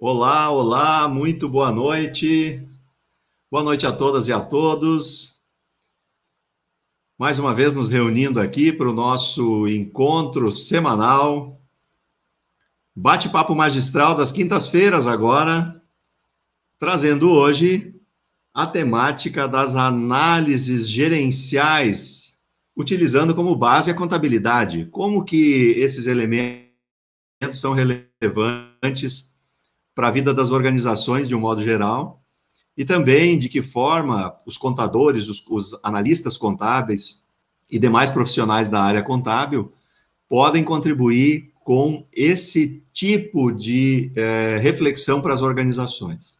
Olá, olá, muito boa noite. Boa noite a todas e a todos. Mais uma vez nos reunindo aqui para o nosso encontro semanal. Bate-papo magistral das quintas-feiras agora, trazendo hoje a temática das análises gerenciais, utilizando como base a contabilidade. Como que esses elementos são relevantes para a vida das organizações de um modo geral, e também de que forma os contadores, os, os analistas contábeis e demais profissionais da área contábil podem contribuir com esse tipo de é, reflexão para as organizações.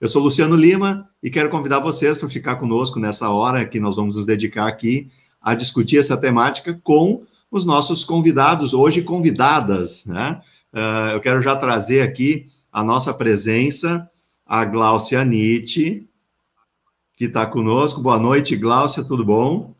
Eu sou Luciano Lima e quero convidar vocês para ficar conosco nessa hora que nós vamos nos dedicar aqui a discutir essa temática com os nossos convidados, hoje convidadas, né? Uh, eu quero já trazer aqui a nossa presença, a Gláucia Nietzsche, que está conosco. Boa noite, Gláucia, tudo bom?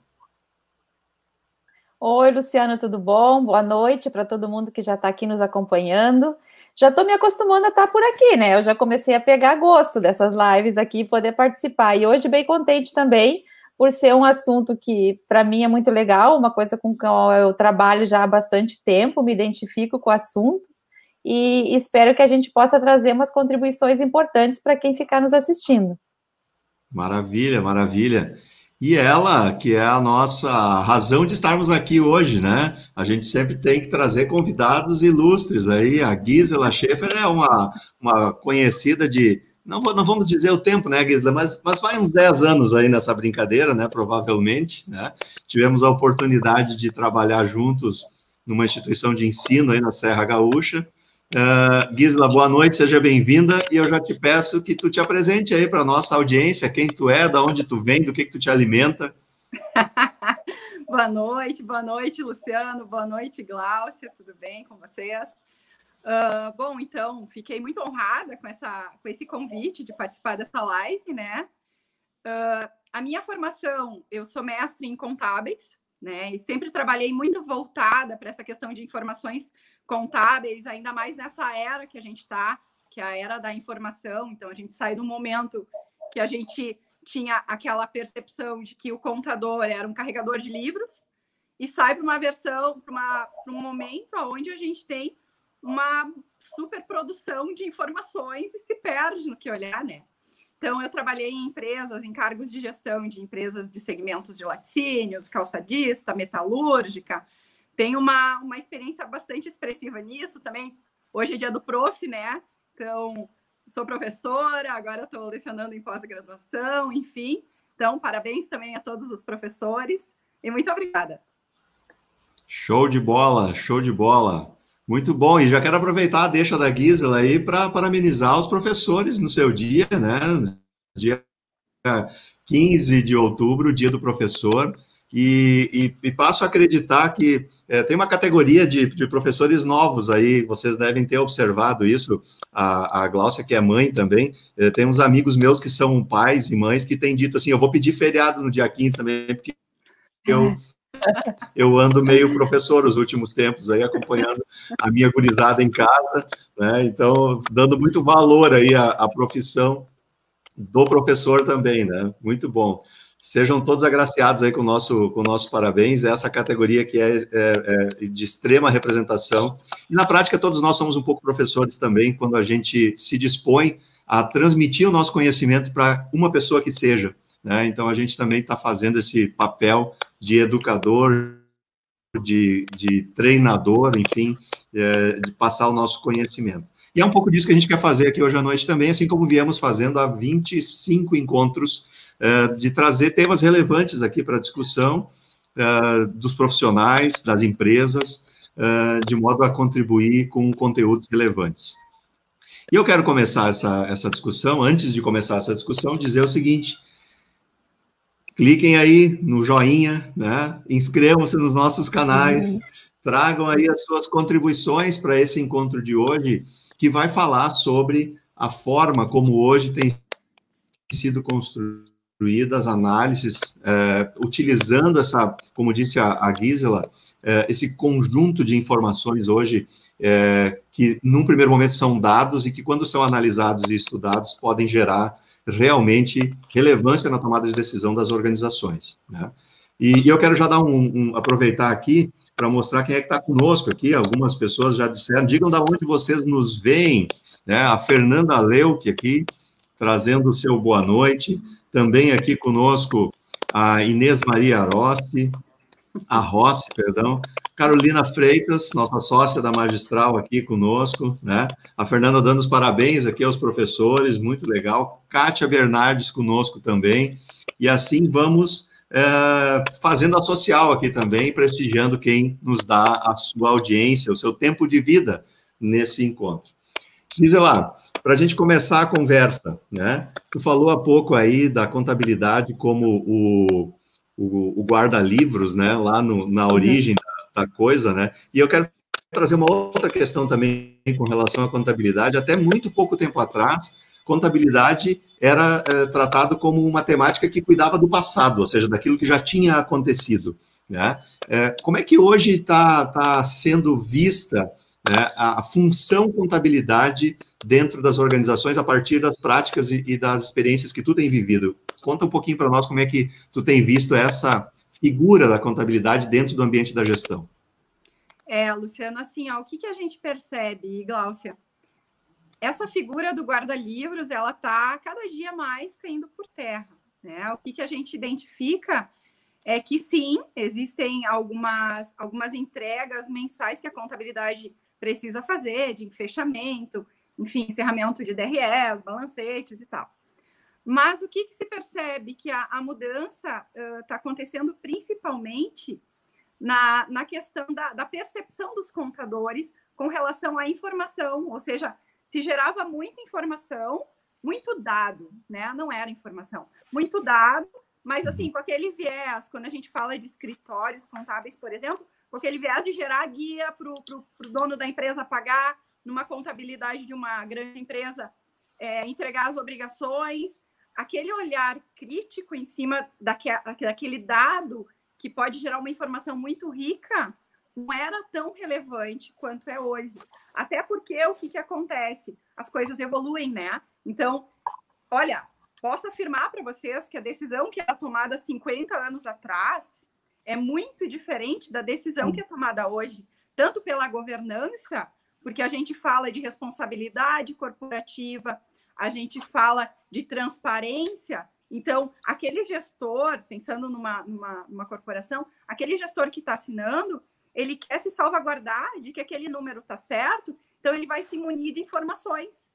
Oi, Luciano, tudo bom? Boa noite para todo mundo que já está aqui nos acompanhando. Já estou me acostumando a estar tá por aqui, né? Eu já comecei a pegar gosto dessas lives aqui e poder participar. E hoje, bem contente também, por ser um assunto que, para mim, é muito legal, uma coisa com que eu trabalho já há bastante tempo, me identifico com o assunto e espero que a gente possa trazer umas contribuições importantes para quem ficar nos assistindo. Maravilha, maravilha. E ela, que é a nossa razão de estarmos aqui hoje, né? A gente sempre tem que trazer convidados ilustres aí. A Gisela Schaefer é uma, uma conhecida de. Não, não vamos dizer o tempo, né, Gisela? Mas, mas vai uns 10 anos aí nessa brincadeira, né? Provavelmente, né? Tivemos a oportunidade de trabalhar juntos numa instituição de ensino aí na Serra Gaúcha. Uh, Gisela, boa noite, seja bem-vinda. E eu já te peço que tu te apresente aí para nossa audiência, quem tu é, da onde tu vem, do que, que tu te alimenta. boa noite, boa noite, Luciano, boa noite, Gláucia, tudo bem com vocês? Uh, bom, então, fiquei muito honrada com, essa, com esse convite de participar dessa live, né? Uh, a minha formação, eu sou mestre em contábeis, né? E sempre trabalhei muito voltada para essa questão de informações contábeis, ainda mais nessa era que a gente está, que é a era da informação. Então, a gente sai do momento que a gente tinha aquela percepção de que o contador era um carregador de livros e sai para uma versão, para um momento onde a gente tem uma superprodução de informações e se perde no que olhar, né? Então, eu trabalhei em empresas, em cargos de gestão de empresas de segmentos de laticínios, calçadista, metalúrgica, tenho uma, uma experiência bastante expressiva nisso também. Hoje é dia do prof, né? Então, sou professora, agora estou lecionando em pós-graduação, enfim. Então, parabéns também a todos os professores e muito obrigada. Show de bola, show de bola. Muito bom, e já quero aproveitar a deixa da Gisela aí para parabenizar os professores no seu dia, né? Dia 15 de outubro, dia do professor. E, e, e, passo a acreditar que é, tem uma categoria de, de, professores novos aí, vocês devem ter observado isso, a, a Gláucia, que é mãe também, é, tem uns amigos meus que são pais e mães que têm dito assim, eu vou pedir feriado no dia 15 também, porque eu, eu ando meio professor os últimos tempos aí, acompanhando a minha gurizada em casa, né, então dando muito valor aí à, à profissão do professor também, né, muito bom. Sejam todos agraciados aí com o nosso, com o nosso parabéns, essa categoria que é, é, é, de extrema representação. E na prática, todos nós somos um pouco professores também, quando a gente se dispõe a transmitir o nosso conhecimento para uma pessoa que seja. Né? Então, a gente também está fazendo esse papel de educador, de, de treinador, enfim, é, de passar o nosso conhecimento. E é um pouco disso que a gente quer fazer aqui hoje à noite também, assim como viemos fazendo há 25 encontros é, de trazer temas relevantes aqui para a discussão é, dos profissionais, das empresas, é, de modo a contribuir com conteúdos relevantes. E eu quero começar essa, essa discussão, antes de começar essa discussão, dizer o seguinte: cliquem aí no joinha, né? inscrevam-se nos nossos canais, uhum. tragam aí as suas contribuições para esse encontro de hoje, que vai falar sobre a forma como hoje tem sido construído construídas análises, é, utilizando essa, como disse a, a Gisela, é, esse conjunto de informações hoje é, que, num primeiro momento, são dados e que, quando são analisados e estudados, podem gerar realmente relevância na tomada de decisão das organizações. Né? E, e, eu quero já dar um, um aproveitar aqui para mostrar quem é que está conosco aqui. Algumas pessoas já disseram, digam da onde vocês nos veem. Né? A Fernanda Leuque aqui, trazendo o seu boa noite. Também aqui conosco a Inês Maria Rossi, a Rossi, perdão, Carolina Freitas, nossa sócia da magistral aqui conosco, né? A Fernanda dando os parabéns aqui aos professores, muito legal. Kátia Bernardes conosco também. E assim vamos é, fazendo a social aqui também, prestigiando quem nos dá a sua audiência, o seu tempo de vida nesse encontro. Gisela, para a gente começar a conversa, né? Tu falou há pouco aí da contabilidade como o, o, o guarda-livros, né? Lá no, na uhum. origem da, da coisa, né? E eu quero trazer uma outra questão também com relação à contabilidade. Até muito pouco tempo atrás, contabilidade era é, tratado como uma temática que cuidava do passado, ou seja, daquilo que já tinha acontecido. Né? É, como é que hoje está tá sendo vista né, a, a, função contabilidade dentro das organizações a partir das práticas e, e das experiências que tu tem vivido. Conta um pouquinho para nós como é que tu tem visto essa figura da contabilidade dentro do ambiente da gestão. É, Luciano, assim, ó, o que, que a gente percebe, Gláucia? Essa figura do guarda-livros, ela está cada dia mais caindo por terra. Né? O que, que a gente identifica é que sim, existem algumas, algumas entregas mensais que a contabilidade precisa fazer de fechamento, enfim, encerramento de DRE, os balancetes e tal. Mas o que, que se percebe? Que a, a mudança está uh, acontecendo principalmente na, na questão da, da, percepção dos contadores com relação à informação, ou seja, se gerava muita informação, muito dado, né? Não era informação, muito dado, mas assim, com aquele viés, quando a gente fala de escritórios contábeis, por exemplo, com aquele viés de gerar guia para o dono da empresa pagar, numa contabilidade de uma grande empresa, é, entregar as obrigações, aquele olhar crítico em cima daque, daquele dado que pode gerar uma informação muito rica, não era tão relevante quanto é hoje. Até porque o que, que acontece? As coisas evoluem, né? Então, olha, posso afirmar para vocês que a decisão que era tomada 50 anos atrás é muito diferente da decisão que é tomada hoje, tanto pela governança, porque a gente fala de responsabilidade corporativa, a gente fala de transparência. Então, aquele gestor, pensando numa, numa, numa corporação, aquele gestor que está assinando, ele quer se salvaguardar de que aquele número está certo, então ele vai se munir de informações.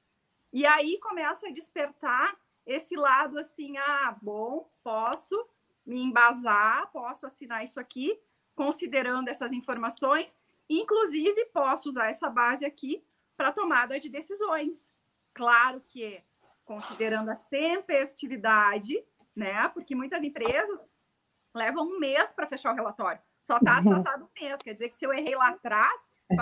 E aí começa a despertar esse lado assim, ah, bom, posso me embasar, posso assinar isso aqui, considerando essas informações, inclusive posso usar essa base aqui para tomada de decisões. Claro que considerando a tempestividade, né? Porque muitas empresas levam um mês para fechar o relatório. Só está uhum. atrasado um mês. Quer dizer que se eu errei lá atrás, é,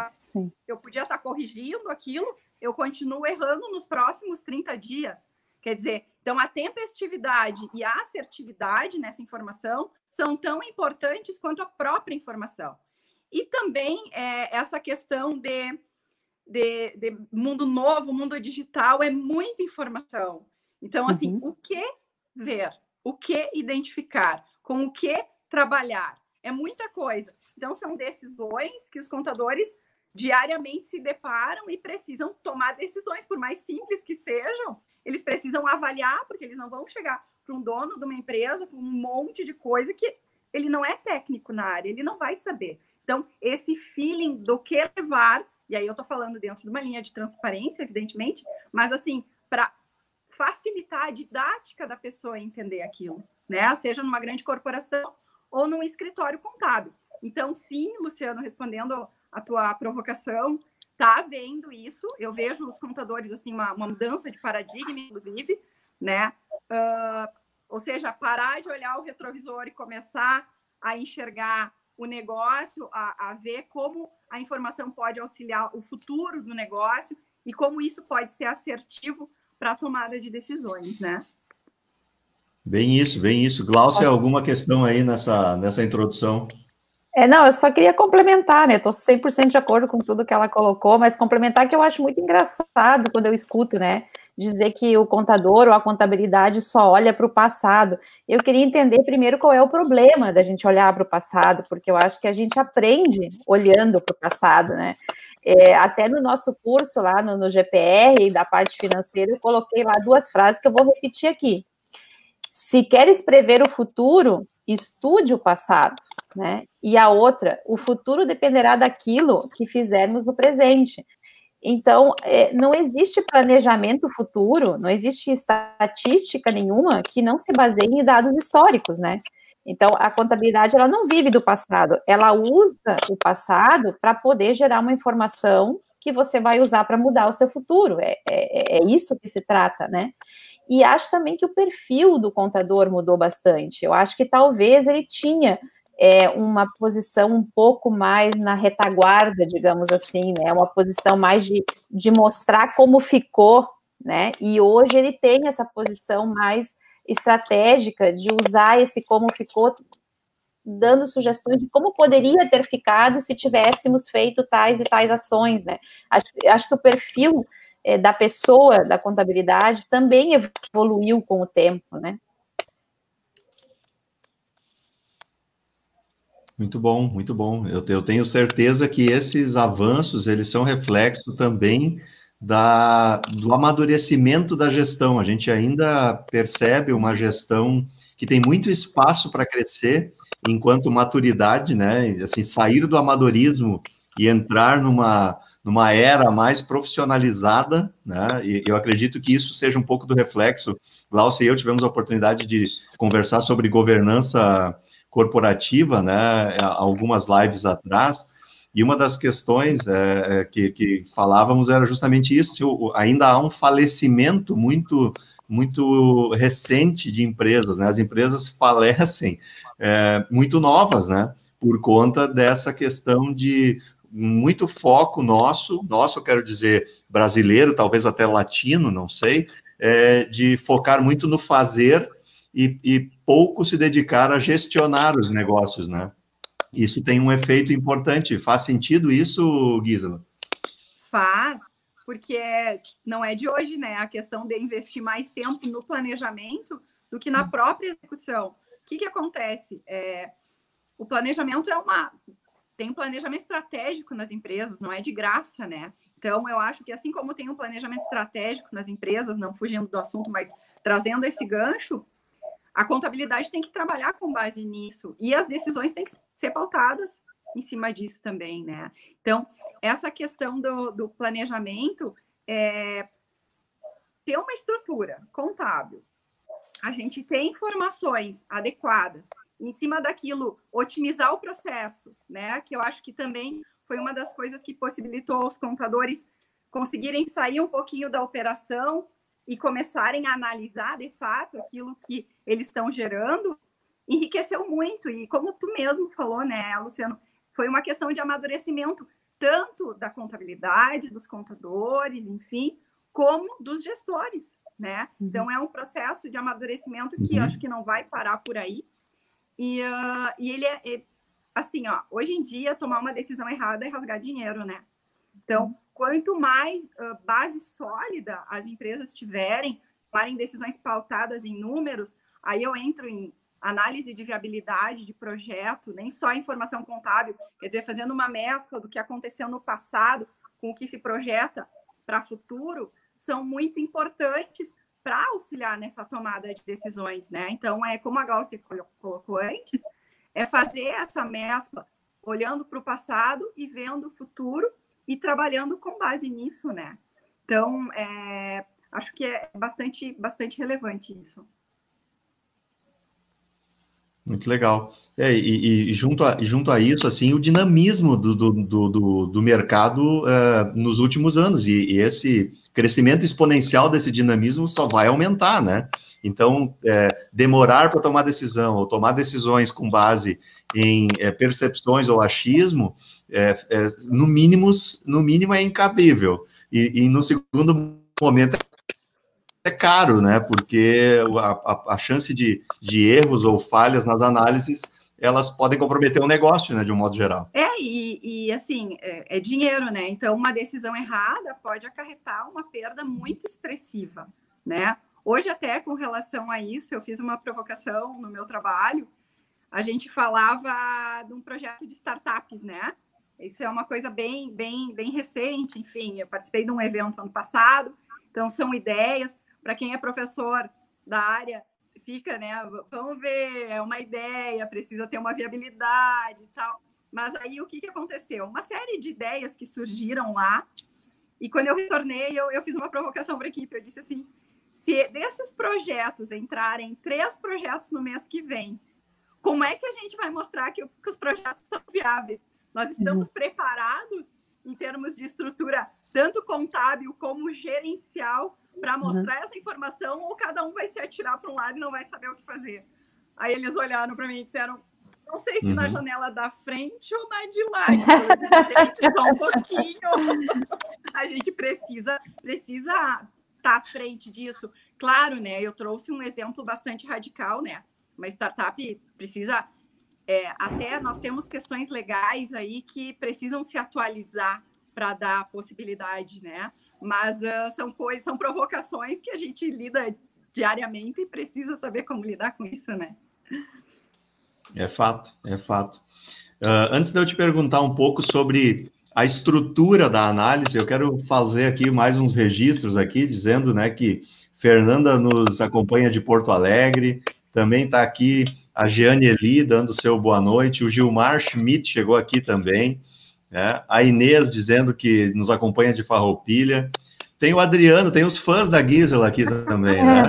eu podia estar tá corrigindo aquilo, eu continuo errando nos próximos 30 dias. Quer dizer, então a tempestividade e a assertividade nessa informação são tão importantes quanto a própria informação. E também é, essa questão de, de, de, mundo novo, mundo digital, é muita informação. Então, assim, uhum. o que ver, o que identificar, com o que trabalhar, é muita coisa. Então, são decisões que os contadores diariamente se deparam e precisam tomar decisões, por mais simples que sejam, eles precisam avaliar, porque eles não vão chegar para um dono de uma empresa com um monte de coisa que ele não é técnico na área, ele não vai saber. Então, esse feeling do que levar, e aí eu estou falando dentro de uma linha de transparência, evidentemente, mas assim, para facilitar a didática da pessoa entender aquilo, né? Seja numa grande corporação ou num escritório contábil. Então, sim, Luciano, respondendo a tua provocação, tá vendo isso. Eu vejo os contadores assim uma, uma mudança de paradigma, inclusive, né? Uh, ou seja, parar de olhar o retrovisor e começar a enxergar o negócio, a, a ver como a informação pode auxiliar o futuro do negócio e como isso pode ser assertivo para a tomada de decisões, né? Bem isso, bem isso. Glaucia, alguma questão aí nessa, nessa introdução? É, não, eu só queria complementar, né? Estou 100% de acordo com tudo que ela colocou, mas complementar que eu acho muito engraçado quando eu escuto, né? Dizer que o contador ou a contabilidade só olha para o passado. Eu queria entender primeiro qual é o problema da gente olhar para o passado, porque eu acho que a gente aprende olhando para o passado, né? É, até no nosso curso lá no, no GPR, da parte financeira, eu coloquei lá duas frases que eu vou repetir aqui. Se queres prever o futuro, estude o passado, né? E a outra, o futuro dependerá daquilo que fizermos no presente. Então, é, não existe planejamento futuro, não existe estatística nenhuma que não se baseie em dados históricos, né? Então, a contabilidade, ela não vive do passado, ela usa o passado para poder gerar uma informação que você vai usar para mudar o seu futuro. É, é, é, isso que se trata, né? E acho também que o perfil do contador mudou bastante. Eu acho que talvez ele tinha é, uma posição um pouco mais na retaguarda, digamos assim, né? Uma posição mais de, de mostrar como ficou, né? E hoje ele tem essa posição mais estratégica de usar esse como ficou, dando sugestões de como poderia ter ficado se tivéssemos feito tais e tais ações, né? Acho, acho que o perfil é, da pessoa da contabilidade também evoluiu com o tempo, né? Muito bom, muito bom. Eu, eu, tenho certeza que esses avanços eles são reflexo também da, do amadurecimento da gestão. A gente ainda percebe uma gestão que tem muito espaço para crescer enquanto maturidade, né? Assim, sair do amadorismo e entrar numa numa era mais profissionalizada, né? E eu acredito que isso seja um pouco do reflexo. Glaucia e eu tivemos a oportunidade de conversar sobre governança corporativa, né? Algumas lives atrás. E uma das questões é, é que, que, falávamos era justamente isso: ainda há um falecimento muito muito recente de empresas, né? As empresas falecem é, muito novas, né? Por conta dessa questão de muito foco nosso, nosso, quero dizer, brasileiro, talvez até latino, não sei, é, de focar muito no fazer e, e, pouco se dedicar a gestionar os negócios, né? Isso tem um efeito importante. Faz sentido isso, Gisela? Faz, porque não é de hoje, né? A questão de investir mais tempo no planejamento do que na própria execução. O que, que acontece? É, o planejamento é uma tem um planejamento estratégico nas empresas, não é de graça, né? Então, eu acho que assim como tem um planejamento estratégico nas empresas, não fugindo do assunto, mas trazendo esse gancho, a contabilidade tem que trabalhar com base nisso e as decisões têm que ser pautadas em cima disso também, né? Então, essa questão do, do planejamento é ter uma estrutura contábil, a gente tem informações adequadas em cima daquilo, otimizar o processo, né? Que eu acho que também foi uma das coisas que possibilitou os contadores conseguirem sair um pouquinho da operação e começarem a analisar de fato aquilo que eles estão gerando, enriqueceu muito. E como tu mesmo falou, né, Luciano, foi uma questão de amadurecimento tanto da contabilidade, dos contadores, enfim, como dos gestores, né? Uhum. Então é um processo de amadurecimento que uhum. acho que não vai parar por aí, e, uh, e ele é, é, assim, ó, hoje em dia, tomar uma decisão errada é rasgar dinheiro, né? Então, quanto mais uh, base sólida as empresas tiverem, tomarem decisões pautadas em números, aí eu entro em análise de viabilidade de projeto, nem só informação contábil, quer dizer, fazendo uma mescla do que aconteceu no passado com o que se projeta para futuro, são muito importantes para auxiliar nessa tomada de decisões, né? Então, é como a Glaucia colocou antes, é fazer essa mescla, olhando para o passado e vendo o futuro e trabalhando com base nisso, né? Então, é, acho que é bastante, bastante relevante isso. Muito legal. É, e, e, junto, a, junto a isso, assim, o dinamismo do, do, do, do mercado uh, nos últimos anos, e, e, esse crescimento exponencial desse dinamismo só vai aumentar, né? Então, é, demorar para tomar decisão, ou tomar decisões com base em é, percepções ou achismo, é, é, no, mínimo, no mínimo é incabível. E, e no segundo momento é caro, né? Porque a, a, a chance de, de, erros ou falhas nas análises elas podem comprometer o um negócio, né, de um modo geral. É, e, e assim, é, é, dinheiro, né? Então, uma decisão errada pode acarretar uma perda muito expressiva, né? Hoje, até com relação a isso, eu fiz uma provocação no meu trabalho. A gente falava de um projeto de startups, né? Isso é uma coisa bem, bem, bem recente. Enfim, eu participei de um evento ano passado. Então, são ideias. Para quem é professor da área, fica, né? Vamos ver, é uma ideia, precisa ter uma viabilidade e tal. Mas aí o que, que aconteceu? Uma série de ideias que surgiram lá. E quando eu retornei, eu, eu fiz uma provocação para a equipe. Eu disse assim: se desses projetos entrarem três projetos no mês que vem, como é que a gente vai mostrar que, que os projetos são viáveis? Nós estamos uhum. preparados em termos de estrutura, tanto contábil como gerencial, para uhum. mostrar uhum. essa informação, ou cada um vai se atirar para um lado e não vai saber o que fazer. Aí eles olharam para mim e disseram: não sei se uhum. na janela da frente ou na de lá. gente, só um pouquinho. A gente precisa precisa estar tá à frente disso. Claro, né? Eu trouxe um exemplo bastante radical, né? Uma startup precisa é, até nós temos questões legais aí que precisam se atualizar para dar possibilidade, né? Mas uh, são coisas, são provocações que a gente lida diariamente e precisa saber como lidar com isso, né? É fato, é fato. Uh, antes de eu te perguntar um pouco sobre a estrutura da análise, eu quero fazer aqui mais uns registros aqui, dizendo né, que Fernanda nos acompanha de Porto Alegre, também está aqui a Jeane Eli dando seu boa noite, o Gilmar Schmidt chegou aqui também, né? a Inês dizendo que nos acompanha de Farroupilha, tem o Adriano, tem os fãs da Gisela aqui também, né?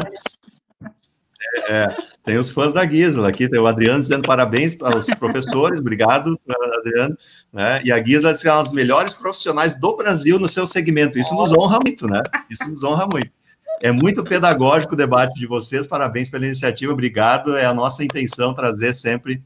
É, tem os fãs da Gisela aqui, tem o Adriano dizendo parabéns aos professores, obrigado, Adriano, né? E a Gisela diz que é uma das melhores profissionais do Brasil no seu segmento. Isso nos honra muito, né? Isso nos honra muito. É muito pedagógico o debate de vocês, parabéns pela iniciativa, obrigado. É a nossa intenção trazer sempre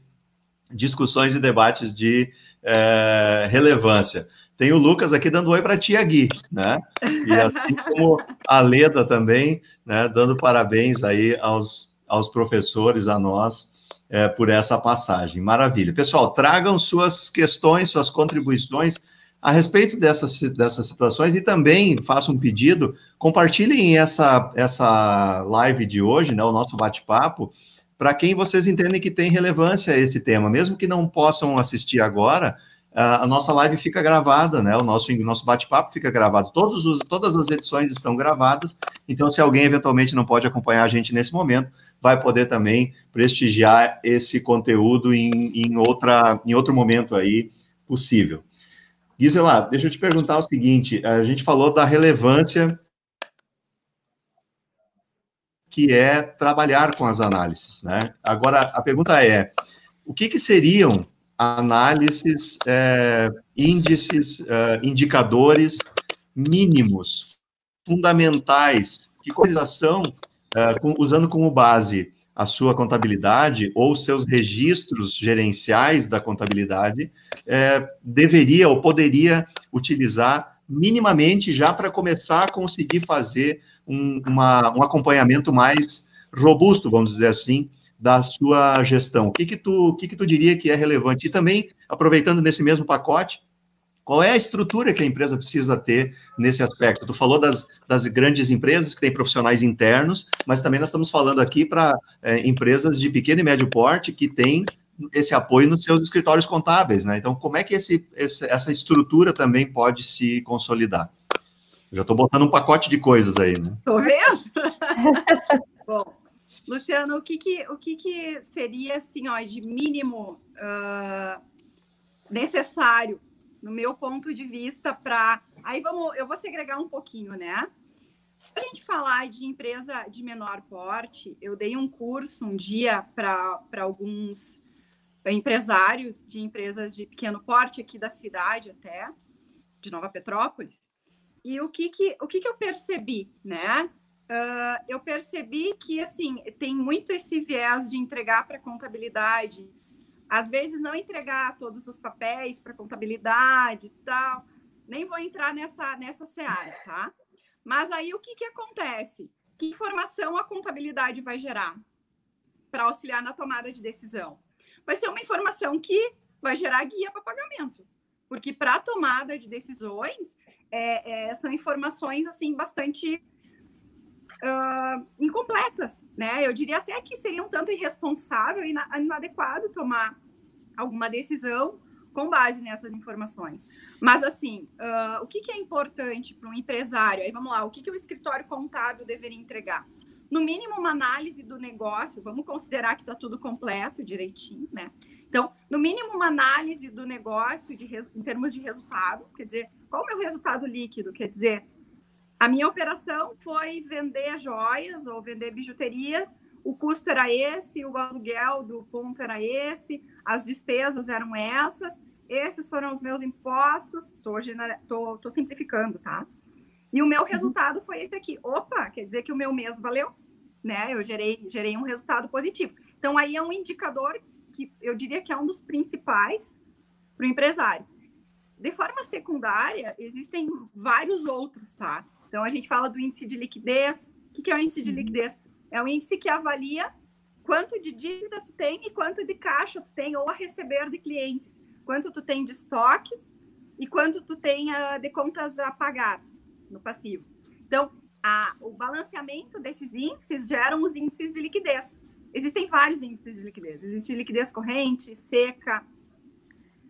discussões e debates de é, relevância. Tem o Lucas aqui dando oi para a tia Gui, né? E assim como a Leda também, né, dando parabéns aí aos, aos professores, a nós, é, por essa passagem. Maravilha. Pessoal, tragam suas questões, suas contribuições a respeito dessas, dessas situações e também faço um pedido, compartilhem essa, essa live de hoje, né, o nosso bate-papo, para quem vocês entendem que tem relevância esse tema, mesmo que não possam assistir agora, a nossa live fica gravada, né? O nosso, nosso bate-papo fica gravado. Todos os, todas as edições estão gravadas. Então, se alguém eventualmente não pode acompanhar a gente nesse momento, vai poder também prestigiar esse conteúdo em, em, outra, em outro momento aí possível. Gisela, deixa eu te perguntar o seguinte: a gente falou da relevância que é trabalhar com as análises, né? Agora, a pergunta é: o que, que seriam análises, é, índices, é, indicadores mínimos, fundamentais, que coisa é, usando como base a sua contabilidade ou seus registros gerenciais da contabilidade, é, deveria ou poderia utilizar minimamente já para começar a conseguir fazer um, uma, um acompanhamento mais robusto, vamos dizer assim, da sua gestão. O que que tu, o que que tu diria que é relevante? E também, aproveitando nesse mesmo pacote, qual é a estrutura que a empresa precisa ter nesse aspecto? Tu falou das, das grandes empresas que têm profissionais internos, mas também nós estamos falando aqui para é, empresas de pequeno e médio porte que têm esse apoio nos seus escritórios contábeis, né? Então, como é que esse, essa estrutura também pode se consolidar? Eu já estou botando um pacote de coisas aí, né? Estou vendo? Bom, Luciano, o que, que, o que, que seria assim, ó, de mínimo uh, necessário no meu ponto de vista, para. Aí vamos, eu vou segregar um pouquinho, né? Se a gente falar de empresa de menor porte, eu dei um curso um dia para alguns empresários de empresas de pequeno porte aqui da cidade até, de Nova Petrópolis. E o que que, o que, que eu percebi, né? Uh, eu percebi que, assim, tem muito esse viés de entregar para contabilidade, às vezes não entregar todos os papéis para contabilidade e tal. Nem vou entrar nessa, nessa seara, tá? Mas aí o que, que acontece? Que informação a contabilidade vai gerar para auxiliar na tomada de decisão? vai ser uma informação que vai gerar guia para pagamento. Porque para tomada de decisões, é, é, são informações assim bastante uh, incompletas, né? Eu diria até que seria um tanto irresponsável e inadequado tomar alguma decisão com base nessas informações. Mas, assim, uh, o que, que, é importante para um empresário? Aí vamos lá, o que, que o escritório contábil deveria entregar? No mínimo, uma análise do negócio, vamos considerar que está tudo completo, direitinho, né? Então, no mínimo, uma análise do negócio de, em termos de resultado, quer dizer, qual o meu resultado líquido? Quer dizer, a minha operação foi vender joias ou vender bijuterias, o custo era esse, o aluguel do ponto era esse, as despesas eram essas, esses foram os meus impostos, estou tô, tô simplificando, tá? E o meu uhum. resultado foi esse aqui. Opa, quer dizer que o meu mês valeu, né? Eu gerei, gerei um resultado positivo. Então, aí é um indicador que eu diria que é um dos principais para o empresário. De forma secundária, existem vários outros, tá? Então, a gente fala do índice de liquidez. O que é o índice de liquidez? É um índice que avalia quanto de dívida tu tem e quanto de caixa tu tem ou a receber de clientes, quanto tu tem de estoques e quanto tu tem uh, de contas a pagar no passivo. Então, a, o balanceamento desses índices geram os índices de liquidez. Existem vários índices de liquidez. Existe liquidez corrente, seca.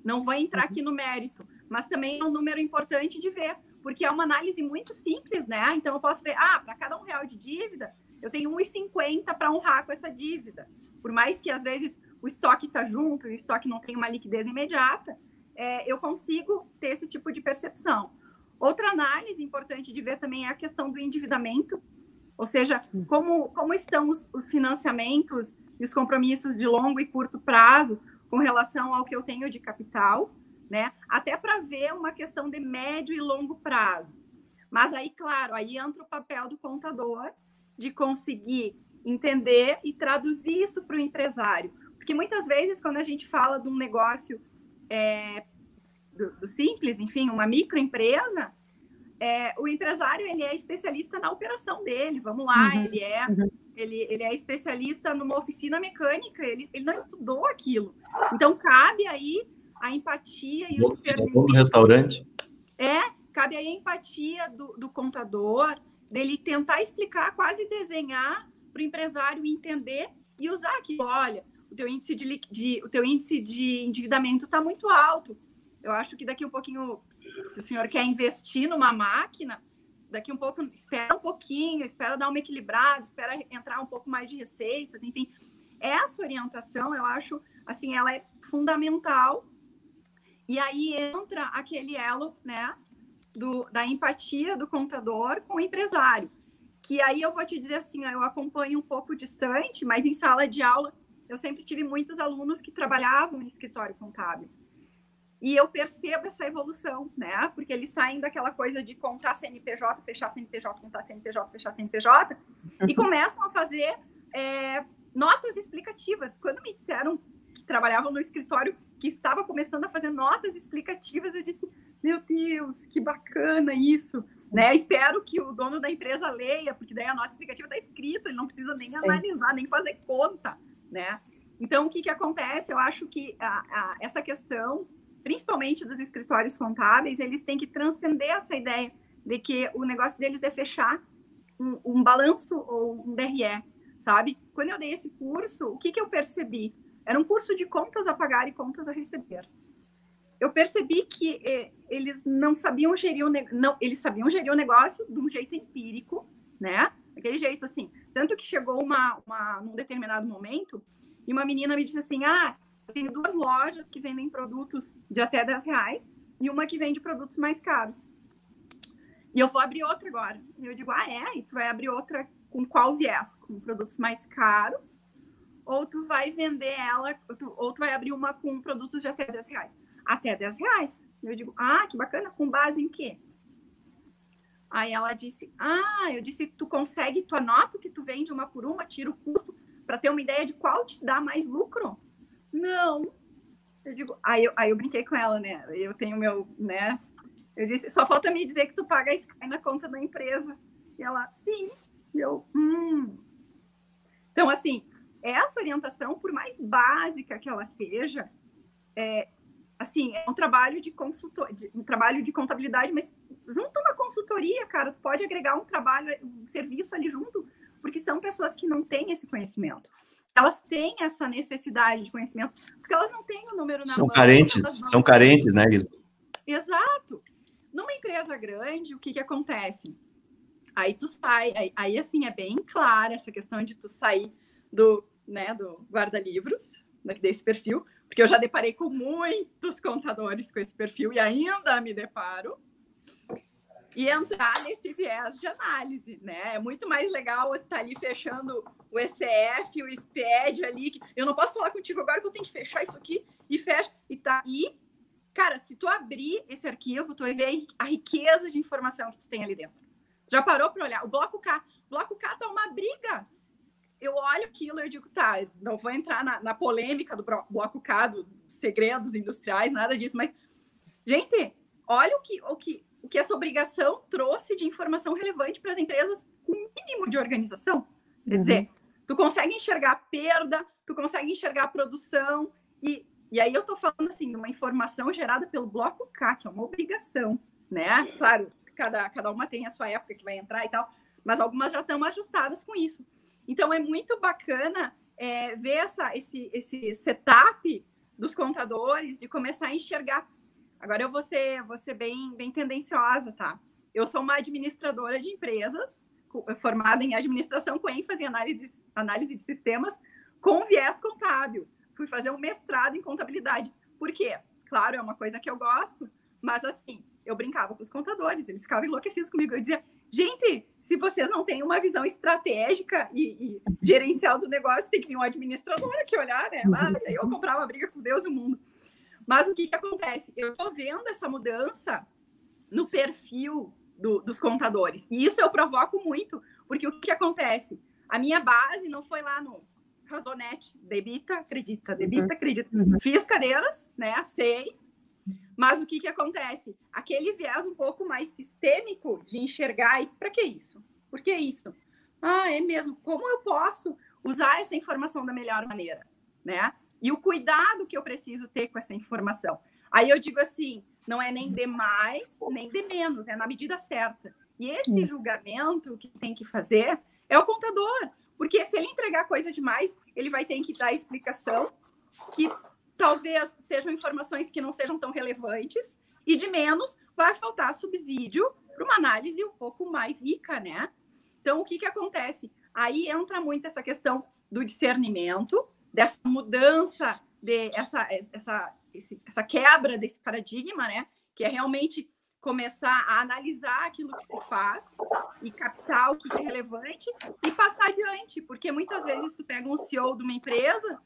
Não vou entrar uhum. aqui no mérito, mas também é um número importante de ver, porque é uma análise muito simples, né? Então eu posso ver, ah, para cada um real de dívida, eu tenho 1,50 para honrar com essa dívida. Por mais que às vezes o estoque está junto, o estoque não tem uma liquidez imediata, é, eu consigo ter esse tipo de percepção. Outra análise importante de ver também é a questão do endividamento, ou seja, como, como estão os, os financiamentos e os compromissos de longo e curto prazo com relação ao que eu tenho de capital, né? Até para ver uma questão de médio e longo prazo. Mas aí, claro, aí entra o papel do contador de conseguir entender e traduzir isso para o empresário. Porque muitas vezes, quando a gente fala de um negócio é, do, do, simples, enfim, uma microempresa, é, o empresário ele é especialista na operação dele, vamos lá, uhum, ele, é, uhum. ele, ele é especialista numa oficina mecânica, ele, ele não estudou aquilo. Então, cabe aí a empatia e o discernimento. do restaurante? É, cabe aí a empatia do, do contador, dele tentar explicar, quase desenhar para o empresário entender e usar aqui. Olha, o teu índice de, de o teu índice de endividamento está muito alto. Eu acho que daqui um pouquinho, se o senhor quer investir numa máquina, daqui um pouco, espera um pouquinho, espera dar uma equilibrada, espera entrar um pouco mais de receitas, enfim. Essa orientação, eu acho, assim, ela é fundamental. E aí entra aquele elo, né, do, da empatia do contador com o empresário. Que aí eu vou te dizer assim, eu acompanho um pouco distante, mas em sala de aula eu sempre tive muitos alunos que trabalhavam em escritório contábil. E eu percebo essa evolução, né? Porque eles saem daquela coisa de contar CNPJ, fechar CNPJ, contar CNPJ, fechar CNPJ, e começam a fazer é, notas explicativas. Quando me disseram que trabalhavam no escritório, que estava começando a fazer notas explicativas, eu disse: meu Deus, que bacana isso. Né? Espero que o dono da empresa leia, porque daí a nota explicativa está escrita, ele não precisa nem Sim. analisar, nem fazer conta, né? Então, o que, que acontece? Eu acho que a, a, essa questão, principalmente dos escritórios contábeis, eles têm que transcender essa ideia de que o negócio deles é fechar um, um balanço ou um DRE, sabe? Quando eu dei esse curso, o que, que eu percebi? Era um curso de contas a pagar e contas a receber eu percebi que eh, eles não sabiam gerir o não, eles sabiam gerir o negócio de um jeito empírico, né? Aquele jeito assim. Tanto que chegou uma, uma num determinado momento e uma menina me disse assim: Ah, eu tenho duas lojas que vendem produtos de até 10 reais e uma que vende produtos mais caros. E eu vou abrir outra agora. E eu digo: Ah, é? E tu vai abrir outra com qual viés? Com produtos mais caros? Ou tu vai vender ela, ou tu, ou tu vai abrir uma com produtos de até 10 reais? até 10 reais. Eu digo, ah, que bacana, com base em quê? Aí ela disse, ah, eu disse, tu consegue, tu anota o que tu vende uma por uma, tira o custo, para ter uma ideia de qual te dá mais lucro? Não. Eu digo, aí eu, aí eu brinquei com ela, né? Eu tenho meu, né? Eu disse, só falta me dizer que tu paga a Sky na conta da empresa. E ela, sim. E eu, hum. Então, assim, essa orientação, por mais básica que ela seja, é, assim, é um trabalho de consultor, um trabalho de contabilidade, mas junto uma consultoria, cara, tu pode agregar um trabalho, um serviço ali junto, porque são pessoas que não têm esse conhecimento. Elas têm essa necessidade de conhecimento, porque elas não têm o número na São mão, carentes, são carentes, né, Lisa? Exato. Numa empresa grande, o que que acontece? Aí tu sai, aí, aí assim, é bem clara essa questão de tu sair do, né, do guarda-livros, desse perfil, porque eu já deparei com muitos contadores com esse perfil e ainda me deparo, e entrar nesse viés de análise, né? É muito mais legal estar ali fechando o ECF, o SPED ali. Eu não posso falar contigo agora que eu tenho que fechar isso aqui e fecha. E tá aí, cara, se tu abrir esse arquivo, tu vai ver a riqueza de informação que tu tem ali dentro. Já parou para olhar? O bloco K. O bloco K tá uma briga eu olho aquilo e digo, tá, não vou entrar na, na polêmica do bloco K, do segredos industriais, nada disso, mas, gente, olha o que, o que, o que essa obrigação trouxe de informação relevante para as empresas com mínimo de organização. Quer uhum. dizer, tu consegue enxergar a perda, tu consegue enxergar a produção, e, e aí eu estou falando assim, uma informação gerada pelo bloco K, que é uma obrigação, né? Claro, cada, cada uma tem a sua época que vai entrar e tal, mas algumas já estão ajustadas com isso. Então, é muito bacana é, ver essa, esse, esse setup dos contadores, de começar a enxergar. Agora, eu vou ser, vou ser bem, bem tendenciosa, tá? Eu sou uma administradora de empresas, formada em administração com ênfase em análise, análise de sistemas, com viés contábil. Fui fazer um mestrado em contabilidade. Por quê? Claro, é uma coisa que eu gosto, mas assim, eu brincava com os contadores, eles ficavam enlouquecidos comigo. Eu dizia, gente, se vocês não têm uma visão estratégica e, e gerencial do negócio, tem que vir um administrador aqui olhar, né? Ah, aí eu comprava uma briga com Deus e o mundo. Mas o que, que acontece? Eu estou vendo essa mudança no perfil do, dos contadores. E isso eu provoco muito, porque o que, que acontece? A minha base não foi lá no Razonete, debita, acredita, debita, uhum. acredita. Uhum. Fiz cadeiras, né? Sei, mas o que, que acontece? Aquele viés um pouco mais sistêmico de enxergar, e para que isso? Por que isso? Ah, é mesmo. Como eu posso usar essa informação da melhor maneira? Né? E o cuidado que eu preciso ter com essa informação. Aí eu digo assim: não é nem de mais, nem de menos, é na medida certa. E esse isso. julgamento que tem que fazer é o contador. Porque se ele entregar coisa demais, ele vai ter que dar explicação que talvez sejam informações que não sejam tão relevantes, e de menos vai faltar subsídio para uma análise um pouco mais rica, né? Então, o que, que acontece? Aí entra muito essa questão do discernimento, dessa mudança, de essa, essa, esse, essa quebra desse paradigma, né? Que é realmente começar a analisar aquilo que se faz e captar o que é relevante e passar adiante, porque muitas vezes tu pega um CEO de uma empresa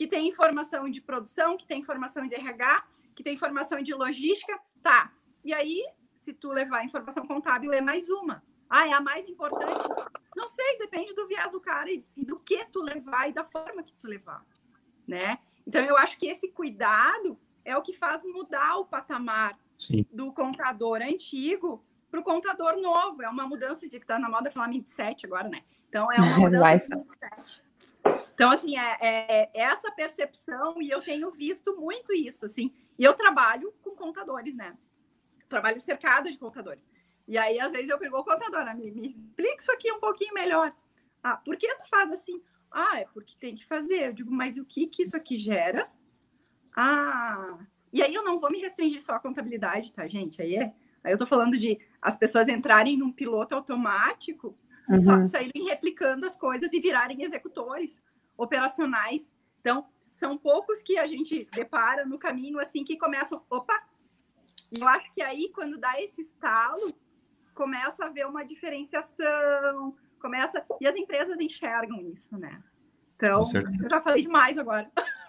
que tem informação de produção, que tem informação de RH, que tem informação de logística, tá. E aí, se tu levar a informação contábil, é mais uma. Ah, é a mais importante? Não sei, depende do viés do cara e, e do que tu levar e da forma que tu levar, né? Então, eu acho que esse cuidado é o que faz mudar o patamar Sim. do contador antigo para o contador novo. É uma mudança de que está na moda falar mindset agora, né? Então, é uma mudança de mindset. Então, assim, é, é, é, essa percepção, e eu tenho visto muito isso, assim. E eu trabalho com contadores, né? Trabalho cercado de contadores. E aí, às vezes, eu pergunto, contadora, me, me explica isso aqui um pouquinho melhor. Ah, por que tu faz assim? Ah, é porque tem que fazer. Eu digo, mas o que que isso aqui gera? Ah, e aí eu não vou me restringir só à contabilidade, tá, gente? Aí, é, aí eu tô falando de as pessoas entrarem num piloto automático, uhum. só saírem replicando as coisas e virarem executores operacionais. Então, são poucos que a gente depara no caminho assim que começam, opa. Eu acho que aí quando dá esse estalo, começa a haver uma diferenciação, começa e as empresas enxergam isso, né? Então, eu já falei demais agora.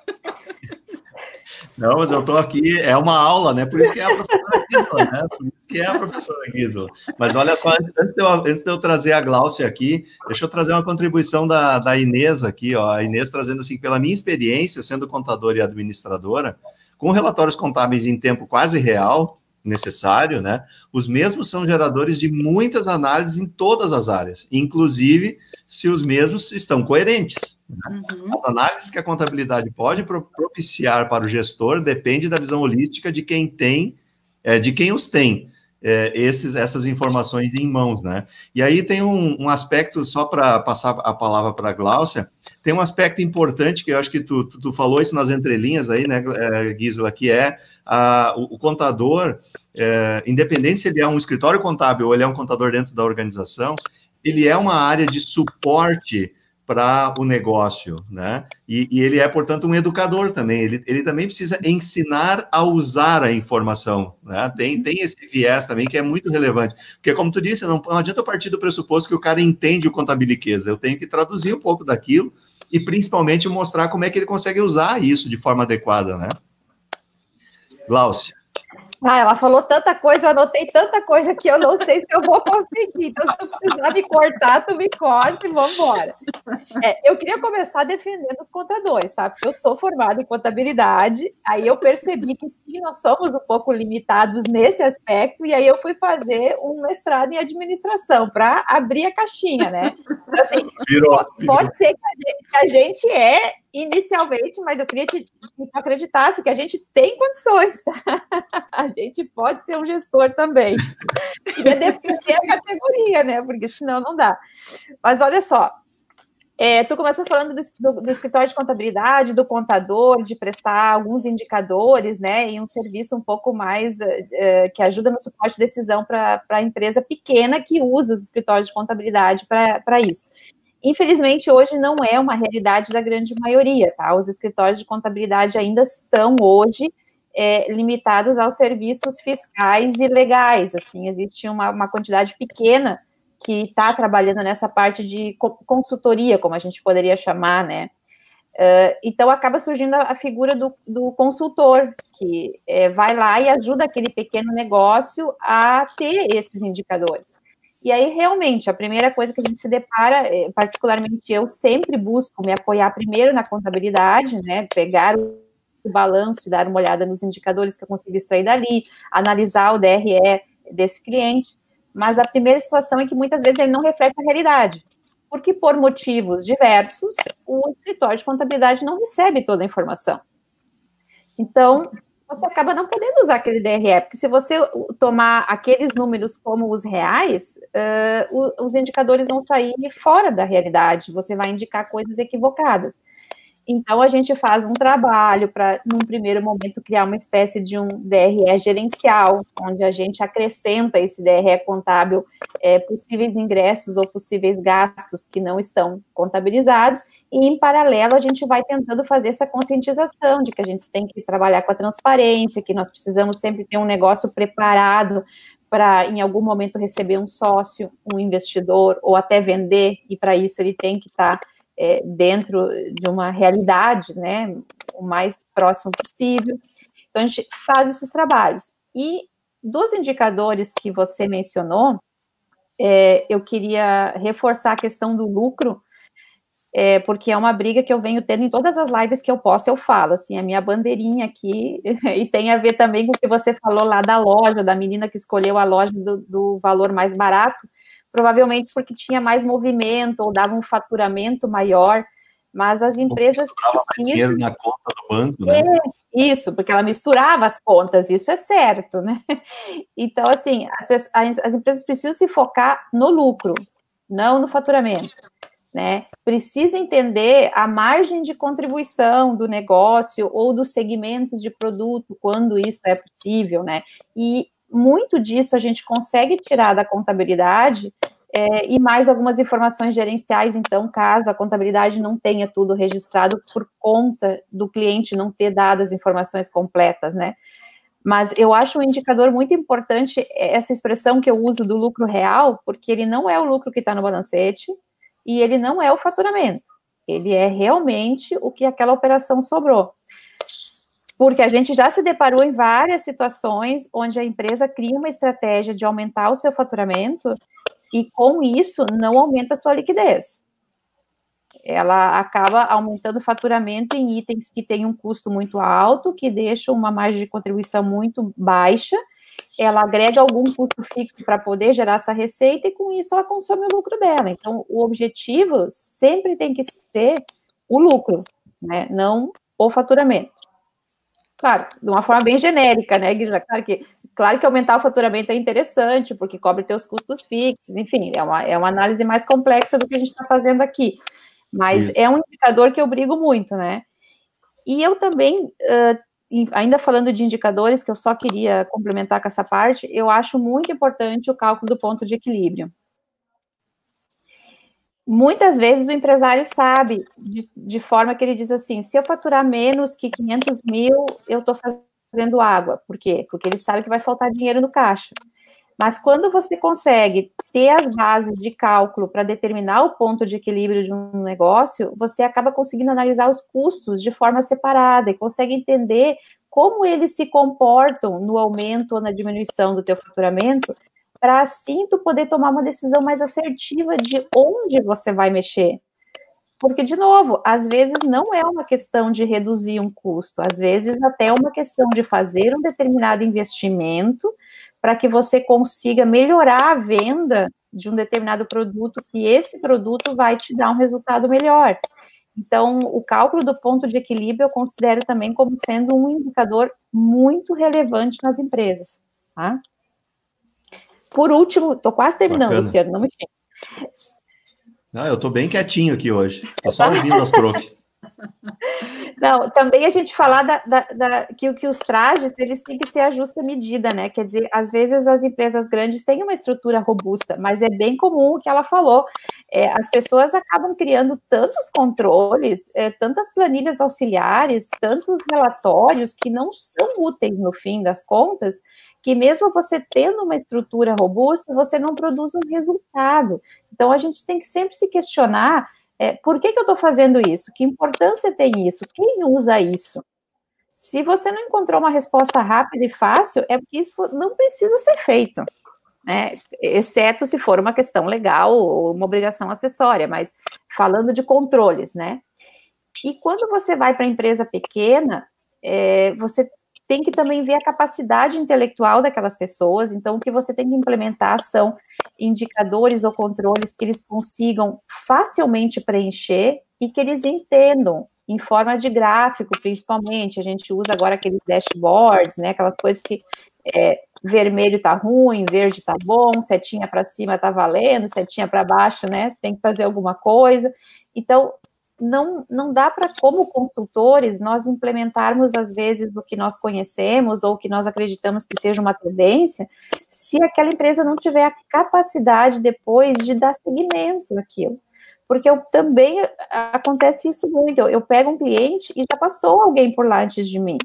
Não, mas eu estou aqui, é uma aula, né? Por isso que é a professora Gisela, né? Por isso que é a professora Gisela. Mas olha só, antes, antes, de eu, antes de eu trazer a Glaucia aqui, deixa eu trazer uma contribuição da, da Inês aqui, ó. A Inês trazendo assim, pela minha experiência sendo contadora e administradora, com relatórios contábeis em tempo quase real, necessário, né? Os mesmos são geradores de muitas análises em todas as áreas, inclusive se os mesmos estão coerentes. Uhum. As análises que a contabilidade pode propiciar para o gestor depende da visão holística de quem tem, é, de quem os tem. É, esses, essas informações em mãos, né? E aí tem um, um aspecto, só para passar a palavra para a Gláucia, tem um aspecto importante que eu acho que tu, tu, tu, falou isso nas entrelinhas aí, né, é, Gisela, que é a, o, o contador, é, independente se ele é um escritório contábil ou ele é um contador dentro da organização, ele é uma área de suporte para o negócio, né? E, e, ele é, portanto, um educador também. Ele, ele também precisa ensinar a usar a informação, né? Tem, tem esse viés também que é muito relevante. Porque, como tu disse, não, não adianta partir do pressuposto que o cara entende o contabiliqueza. Eu tenho que traduzir um pouco daquilo e, principalmente, mostrar como é que ele consegue usar isso de forma adequada, né? Glaucia. Ah, ela falou tanta coisa, eu anotei tanta coisa que eu não sei se eu vou conseguir. Então, se tu precisar me cortar, tu me corte e vamos embora. É, eu queria começar defendendo os contadores, tá? Porque eu sou formada em contabilidade, aí eu percebi que sim, nós somos um pouco limitados nesse aspecto, e aí eu fui fazer um mestrado em administração para abrir a caixinha, né? Então, assim, virou, pode ser que a gente é inicialmente, mas eu queria que tu acreditasse que a gente tem condições? A gente pode ser um gestor também. Queria defender a categoria, né? Porque senão não dá. Mas olha só, é, tu começou falando do, do, do, escritório de contabilidade, do contador, de prestar alguns indicadores, né, e um serviço um pouco mais uh, que ajuda no suporte de decisão para a empresa pequena que usa os escritórios de contabilidade para isso. Infelizmente, hoje não é uma realidade da grande maioria, tá? Os escritórios de contabilidade ainda estão hoje é, limitados aos serviços fiscais e legais, assim, existe uma, uma quantidade pequena que está trabalhando nessa parte de consultoria, como a gente poderia chamar, né? Uh, então acaba surgindo a, figura do, do, consultor, que é, vai lá e ajuda aquele pequeno negócio a ter esses indicadores. E aí, realmente, a primeira coisa que a gente se depara, é, particularmente eu, sempre busco me apoiar primeiro na contabilidade, né? Pegar o balanço, dar uma olhada nos indicadores que eu consigo extrair dali, analisar o DRE desse cliente. Mas a primeira situação é que muitas vezes ele não reflete a realidade. Porque, por motivos diversos, o escritório de contabilidade não recebe toda a informação. Então, você acaba não podendo usar aquele DRE, porque se você tomar aqueles números como os reais, uh, os indicadores vão sair fora da realidade, você vai indicar coisas equivocadas. Então, a gente faz um trabalho para, num primeiro momento, criar uma espécie de um DRE gerencial, onde a gente acrescenta esse DRE contábil é, possíveis ingressos ou possíveis gastos que não estão contabilizados, e, em paralelo, a gente vai tentando fazer essa conscientização de que a gente tem que trabalhar com a transparência, que nós precisamos sempre ter um negócio preparado para, em algum momento, receber um sócio, um investidor, ou até vender, e para isso ele tem que estar tá, é, dentro de uma realidade, né, o mais próximo possível. Então, a gente faz esses trabalhos. E dos indicadores que você mencionou, é, eu queria reforçar a questão do lucro, é, porque é uma briga que eu venho tendo em todas as lives que eu posso, eu falo, assim, a minha bandeirinha aqui, e tem a ver também com o que você falou lá da loja, da menina que escolheu a loja do, do valor mais barato, provavelmente porque tinha mais movimento ou dava um faturamento maior, mas as empresas precisam... dinheiro na conta do banco, né? É, isso, porque ela misturava as contas, isso é certo, né? Então, assim, as, as empresas precisam se focar no lucro, não no faturamento né? Precisa entender a margem de contribuição do negócio ou dos segmentos de produto, quando isso é possível, né? E muito disso a gente consegue tirar da contabilidade é, e mais algumas informações gerenciais, então, caso a contabilidade não tenha tudo registrado por conta do cliente não ter dado as informações completas, né? Mas eu acho um indicador muito importante essa expressão que eu uso do lucro real, porque ele não é o lucro que está no balancete, e ele não é o faturamento, ele é realmente o que aquela operação sobrou. Porque a gente já se deparou em várias situações onde a empresa cria uma estratégia de aumentar o seu faturamento e com isso não aumenta a sua liquidez. Ela acaba aumentando o faturamento em itens que têm um custo muito alto, que deixam uma margem de contribuição muito baixa, ela agrega algum custo fixo para poder gerar essa receita e com isso ela consome o lucro dela. Então, o objetivo sempre tem que ser o lucro, né? Não o faturamento. Claro, de uma forma bem genérica, né, Guilherme? Claro que, claro que aumentar o faturamento é interessante, porque cobre teus custos fixos, enfim, é uma, é uma análise mais complexa do que a gente está fazendo aqui. Mas Isso. é um indicador que eu brigo muito, né? E eu também, uh, ainda falando de indicadores, que eu só queria complementar com essa parte, eu acho muito importante o cálculo do ponto de equilíbrio muitas vezes o empresário sabe, de, de, forma que ele diz assim: se eu faturar menos que 500 mil, eu estou fazendo água. Por quê? Porque ele sabe que vai faltar dinheiro no caixa. Mas quando você consegue ter as bases de cálculo para determinar o ponto de equilíbrio de um negócio, você acaba conseguindo analisar os custos de forma separada e consegue entender como eles se comportam no aumento ou na diminuição do teu faturamento para assim tu poder tomar uma decisão mais assertiva de onde você vai mexer. Porque, de novo, às vezes não é uma questão de reduzir um custo, às vezes até é uma questão de fazer um determinado investimento para que você consiga melhorar a venda de um determinado produto, que esse produto vai te dar um resultado melhor. Então, o cálculo do ponto de equilíbrio eu considero também como sendo um indicador muito relevante nas empresas, tá? Por último, estou quase terminando, Bacana. Luciano, não me xingue. Não, eu estou bem quietinho aqui hoje. Estou só ouvindo as prof. Não, também a gente falar da, da, da, que, que os trajes, eles têm que ser a justa medida, né? Quer dizer, às vezes as empresas grandes têm uma estrutura robusta, mas é bem comum o que ela falou. É, as pessoas acabam criando tantos controles, é, tantas planilhas auxiliares, tantos relatórios que não são úteis no fim das contas, que mesmo você tendo uma estrutura robusta, você não produz um resultado. Então, a gente tem que sempre se questionar é, por que, que eu estou fazendo isso? Que importância tem isso? Quem usa isso? Se você não encontrou uma resposta rápida e fácil, é porque isso não precisa ser feito. Né? Exceto se for uma questão legal ou uma obrigação acessória, mas falando de controles, né? E quando você vai para empresa pequena, é, você tem que também ver a capacidade intelectual daquelas pessoas. Então, o que você tem que implementar são indicadores ou controles que eles consigam facilmente preencher e que eles entendam em forma de gráfico, principalmente. A gente usa agora aqueles dashboards, né? Aquelas coisas que é, vermelho tá ruim, verde tá bom, setinha para cima tá valendo, setinha para baixo, né? Tem que fazer alguma coisa. Então, não, não dá para, como consultores, nós implementarmos, às vezes, o que nós conhecemos ou que nós acreditamos que seja uma tendência, se aquela empresa não tiver a capacidade depois de dar seguimento àquilo. Porque eu também acontece isso muito. Eu, eu pego um cliente e já passou alguém por lá antes de mim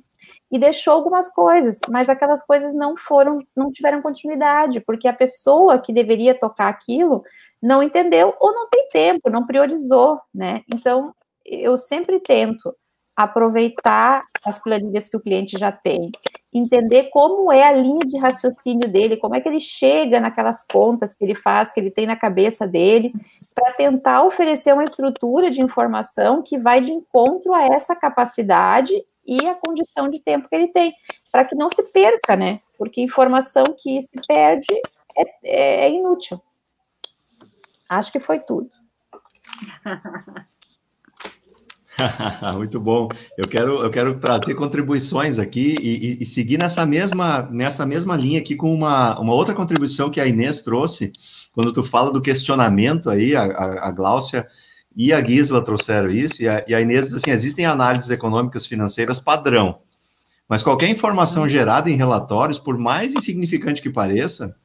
e deixou algumas coisas, mas aquelas coisas não foram, não tiveram continuidade, porque a pessoa que deveria tocar aquilo não entendeu ou não tem tempo, não priorizou, né? Então, eu sempre tento aproveitar as planilhas que o cliente já tem, entender como é a linha de raciocínio dele, como é que ele chega naquelas contas que ele faz, que ele tem na cabeça dele, para tentar oferecer uma estrutura de informação que vai de encontro a essa capacidade e a condição de tempo que ele tem, para que não se perca, né? Porque informação que se perde é, é inútil. Acho que foi tudo. Muito bom. Eu quero, eu quero trazer contribuições aqui e, e, e, seguir nessa mesma, nessa mesma linha aqui com uma, uma outra contribuição que a Inês trouxe, quando tu fala do questionamento aí, a, a, a Gláucia e a Gisla trouxeram isso, e a, e a Inês diz assim, existem análises econômicas financeiras padrão, mas qualquer informação gerada em relatórios, por mais insignificante que pareça,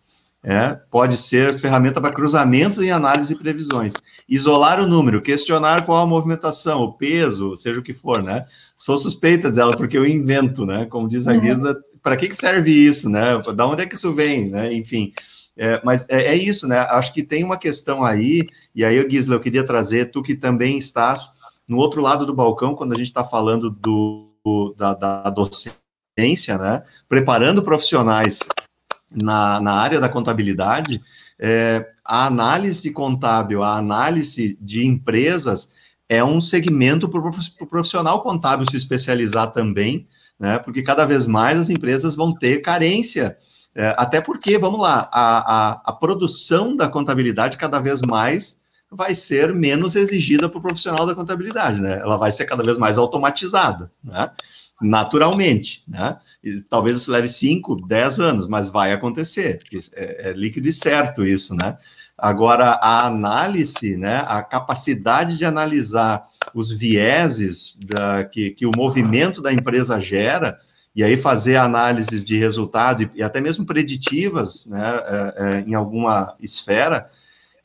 é, pode ser ferramenta para cruzamentos em análise e previsões. Isolar o número, questionar qual a movimentação, o peso, seja o que for, né? Sou suspeita dela, porque eu invento, né? Como diz a uhum. para que, que serve isso, né? Da onde é que isso vem, né? Enfim, é, mas é, é, isso, né? Acho que tem uma questão aí, e aí, Gisla, eu queria trazer, tu que também estás no outro lado do balcão, quando a gente está falando do, da, da docência, né? Preparando profissionais na, na área da contabilidade, é, a análise contábil, a análise de empresas é um segmento para o profissional contábil se especializar também, né? Porque cada vez mais as empresas vão ter carência É, até porque, vamos lá, a, a, a, produção da contabilidade cada vez mais vai ser menos exigida para o profissional da contabilidade, né? Ela vai ser cada vez mais automatizada, né? Naturalmente, né? E talvez isso leve 5, 10 anos, mas vai acontecer, é, é líquido e certo isso, né? Agora, a análise, né, a capacidade de analisar os vieses da, que, que o movimento da empresa gera, e aí fazer análises de resultado e, e até mesmo preditivas né, é, é, em alguma esfera,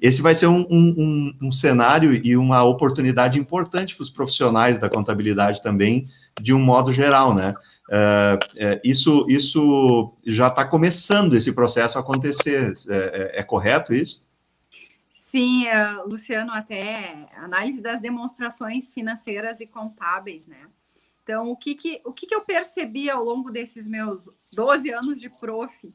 esse vai ser um, um, um, cenário e uma oportunidade importante para os profissionais da contabilidade também, de um modo geral, né? É, é, isso, isso já está começando esse processo a acontecer, é, é, é correto isso? Sim, uh, Luciano, até análise das demonstrações financeiras e contábeis, né? Então, o que que, o que que eu percebi ao longo desses meus 12 anos de prof?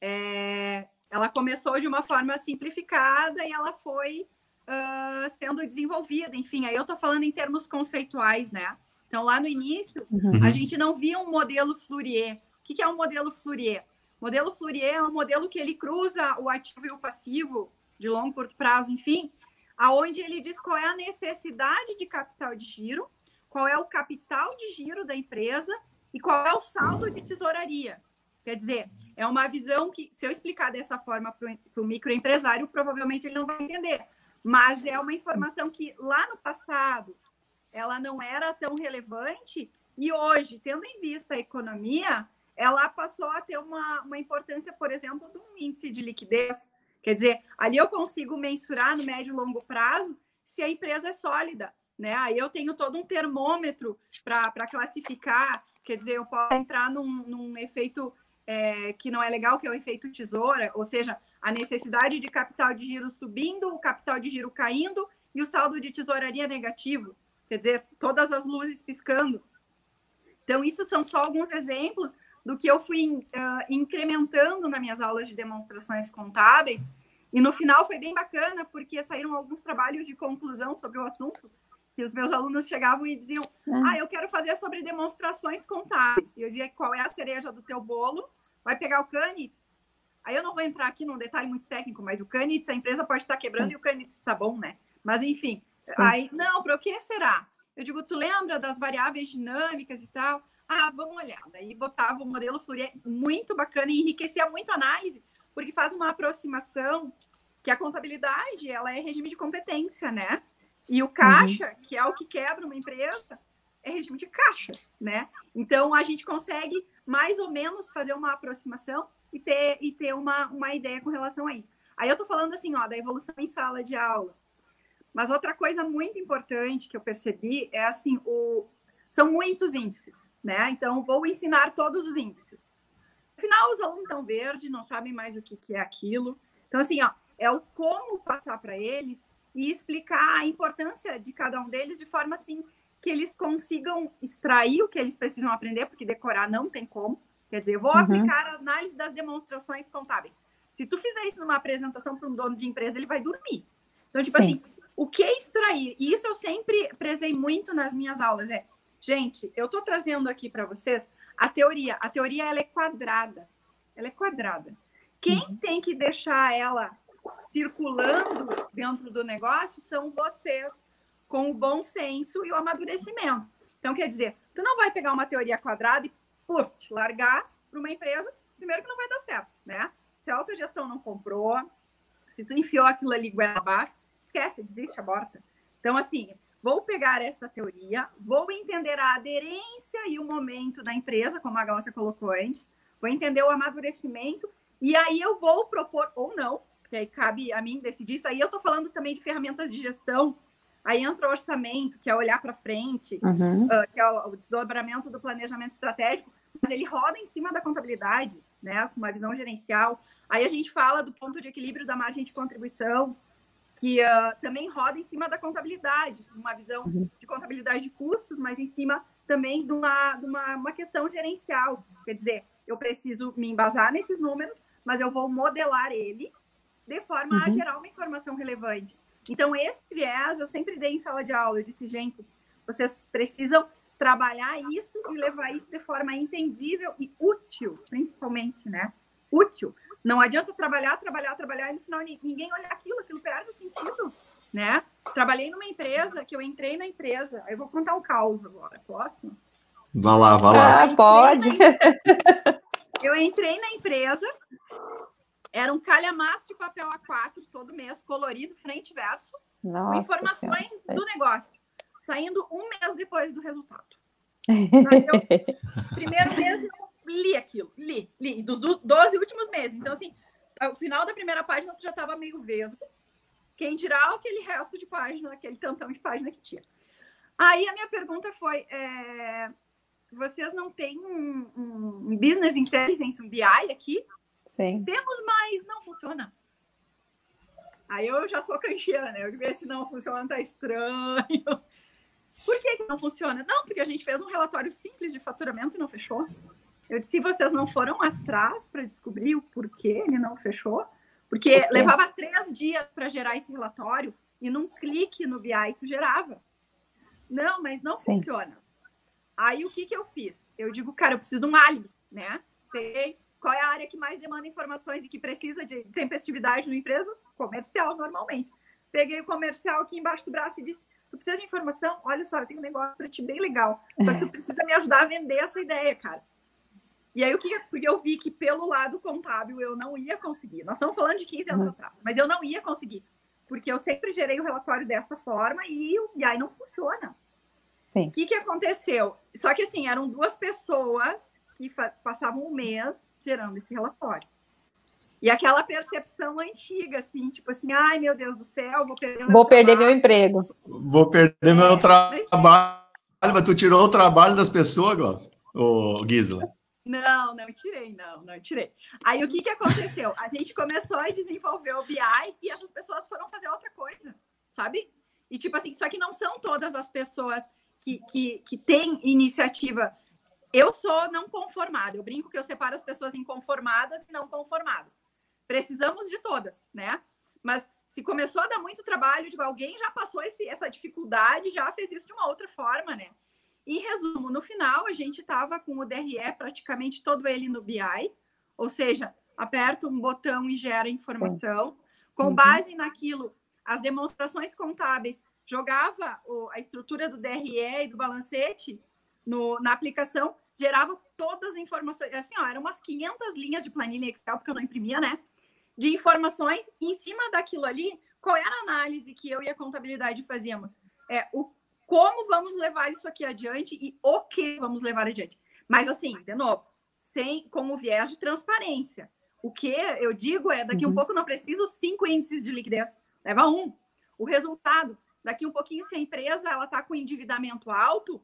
É, ela começou de uma forma simplificada e ela foi uh, sendo desenvolvida. Enfim, aí eu estou falando em termos conceituais, né? Então, lá no início, uhum. a gente não via um modelo Fourier. O que, que é um modelo Fourier? O modelo Fourier é um modelo que ele cruza o ativo e o passivo de longo, curto prazo, enfim, aonde ele diz qual é a necessidade de capital de giro, qual é o capital de giro da empresa e qual é o saldo de tesouraria. Quer dizer, é uma visão que, se eu explicar dessa forma para o microempresário, provavelmente ele não vai entender. Mas é uma informação que lá no passado ela não era tão relevante e hoje, tendo em vista a economia, ela passou a ter uma, uma importância, por exemplo, de um índice de liquidez, Quer dizer, ali eu consigo mensurar no médio e longo prazo se a empresa é sólida, né? Aí eu tenho todo um termômetro para classificar, quer dizer, eu posso entrar num, num efeito é, que não é legal, que é o efeito tesoura, ou seja, a necessidade de capital de giro subindo, o capital de giro caindo e o saldo de tesouraria negativo, quer dizer, todas as luzes piscando. Então, isso são só alguns exemplos do que eu fui uh, incrementando nas minhas aulas de demonstrações contábeis. E no final foi bem bacana, porque saíram alguns trabalhos de conclusão sobre o assunto, que os meus alunos chegavam e diziam: é. Ah, eu quero fazer sobre demonstrações contábeis. E eu dizia: Qual é a cereja do teu bolo? Vai pegar o Canitz? Aí eu não vou entrar aqui num detalhe muito técnico, mas o Canitz, a empresa pode estar quebrando Sim. e o Canitz está bom, né? Mas enfim, Sim. aí, não, para o que será? Eu digo, tu lembra das variáveis dinâmicas e tal? Ah, vamos olhar. Daí botava o modelo Fourier muito bacana e enriquecia muito a análise, porque faz uma aproximação que a contabilidade ela é regime de competência, né? E o caixa, uhum. que é o que quebra uma empresa, é regime de caixa, né? Então a gente consegue mais ou menos fazer uma aproximação e ter, e ter uma, uma ideia com relação a isso. Aí eu tô falando assim, ó, da evolução em sala de aula. Mas outra coisa muito importante que eu percebi é assim, o, são muitos índices né? Então, vou ensinar todos os índices. No final, os alunos estão verde, não sabem mais o que, que é aquilo. Então, assim, ó, é o como passar para eles e explicar a importância de cada um deles de forma assim que eles consigam extrair o que eles precisam aprender, porque decorar não tem como. Quer dizer, eu vou uhum. aplicar a análise das demonstrações contábeis. Se tu fizer isso numa apresentação para um dono de empresa, ele vai dormir. Então, tipo Sim. assim, o que é extrair? E isso eu sempre prezei muito nas minhas aulas, é Gente, eu estou trazendo aqui para vocês a teoria. A teoria ela é quadrada. Ela é quadrada. Quem uhum. tem que deixar ela circulando dentro do negócio são vocês, com o bom senso e o amadurecimento. Então, quer dizer, tu não vai pegar uma teoria quadrada e puf, largar para uma empresa, primeiro que não vai dar certo, né? Se a autogestão não comprou, se tu enfiou aquilo ali goela abaixo, esquece, desiste, aborta. Então, assim, Vou pegar esta teoria, vou entender a aderência e o momento da empresa, como a Glaucia colocou antes, vou entender o amadurecimento, e aí eu vou propor, ou não, que aí cabe a mim decidir isso. Aí eu estou falando também de ferramentas de gestão, aí entra o orçamento, que é olhar para frente, uhum. uh, que é o, o, desdobramento do planejamento estratégico, mas ele roda em cima da contabilidade, né, com uma visão gerencial. Aí a gente fala do ponto de equilíbrio da margem de contribuição, que uh, também roda em cima da contabilidade, uma visão uhum. de contabilidade de custos, mas em cima também de uma, de uma, uma questão gerencial. Quer dizer, eu preciso me embasar nesses números, mas eu vou modelar ele de forma uhum. a gerar uma informação relevante. Então, esse viés eu sempre dei em sala de aula. Eu disse, gente, vocês precisam trabalhar isso e levar isso de forma entendível e útil, principalmente, né? útil. Não adianta trabalhar, trabalhar, trabalhar e no final ninguém olhar aquilo, aquilo perde o sentido, né? Trabalhei numa empresa que eu entrei na empresa. Eu vou contar um caos agora, posso? Vá lá, vá lá. Ah, pode. Eu entrei na empresa, era um calhamaço de papel A4 todo mês, colorido, frente e verso, Nossa com informações senhora. do negócio, saindo um mês depois do resultado. eu, primeiro mês eu li aquilo, li, li, dos 12 últimos meses. Então, assim, ao final da primeira página tu já estava meio vesgo. Quem dirá aquele resto de página, aquele tantão de página que tinha. Aí a minha pergunta foi: é, vocês não têm um, um, business intelligence, um BI aqui? Sim. Temos, mas não funciona. Aí eu já sou canchiana, eu digo, se não funciona, tá estranho. Por que, que não funciona? Não, porque a gente fez um relatório simples de faturamento e não fechou. Eu disse, se vocês não foram atrás para descobrir o porquê ele não fechou, porque levava três dias para gerar esse relatório e num clique no BI tu gerava. Não, mas não Sim. funciona. Aí o que, que eu fiz? Eu digo, cara, eu preciso de um álibi, né? Peguei qual é a área que mais demanda informações e que precisa de tempestividade no empresa? Comercial, normalmente. Peguei o comercial aqui embaixo do braço e disse: Tu precisa de informação? Olha só, eu tenho um negócio para ti bem legal. Só que tu precisa me ajudar a vender essa ideia, cara. E aí, o que porque eu vi que pelo lado contábil eu não ia conseguir. Nós estamos falando de 15 anos uhum. atrás, mas eu não ia conseguir. Porque eu sempre gerei o relatório dessa forma e, e aí não funciona. Sim. O que, que aconteceu? Só que assim, eram duas pessoas que passavam um mês gerando esse relatório. E aquela percepção antiga, assim, tipo assim, ai meu Deus do céu, vou perder meu Vou perder meu emprego. Vou perder é, meu trabalho. Mas... mas tu tirou o trabalho das pessoas, Glaucio? Ô, Gisela? Não, não tirei, não, não tirei. Aí o que, que aconteceu? A gente começou a desenvolver o BI e essas pessoas foram fazer outra coisa, sabe? E tipo assim, só que não são todas as pessoas que, que, que tem iniciativa. Eu sou não conformada. Eu brinco que eu separo as pessoas inconformadas e não conformadas. Precisamos de todas, né? Mas se começou a dar muito trabalho, digo, alguém já passou esse, essa dificuldade, já fez isso de uma outra forma, né? Em resumo, no final a gente estava com o DRE praticamente todo ele no BI, ou seja, aperta um botão e gera informação. Com uhum. base naquilo, as demonstrações contábeis jogava a estrutura do DRE e do balancete no, na aplicação, gerava todas as informações. Assim, ó, eram umas 500 linhas de planilha Excel, porque eu não imprimia, né? De informações. Em cima daquilo ali, qual era a análise que eu e a contabilidade fazíamos? É o como vamos levar isso aqui adiante e o que vamos levar adiante. Mas, assim, de novo, sem, com o viés de transparência. O que eu digo é, daqui uhum. um pouco não preciso cinco índices de liquidez, leva um. O resultado, Daqui um pouquinho, se a empresa ela está com endividamento alto,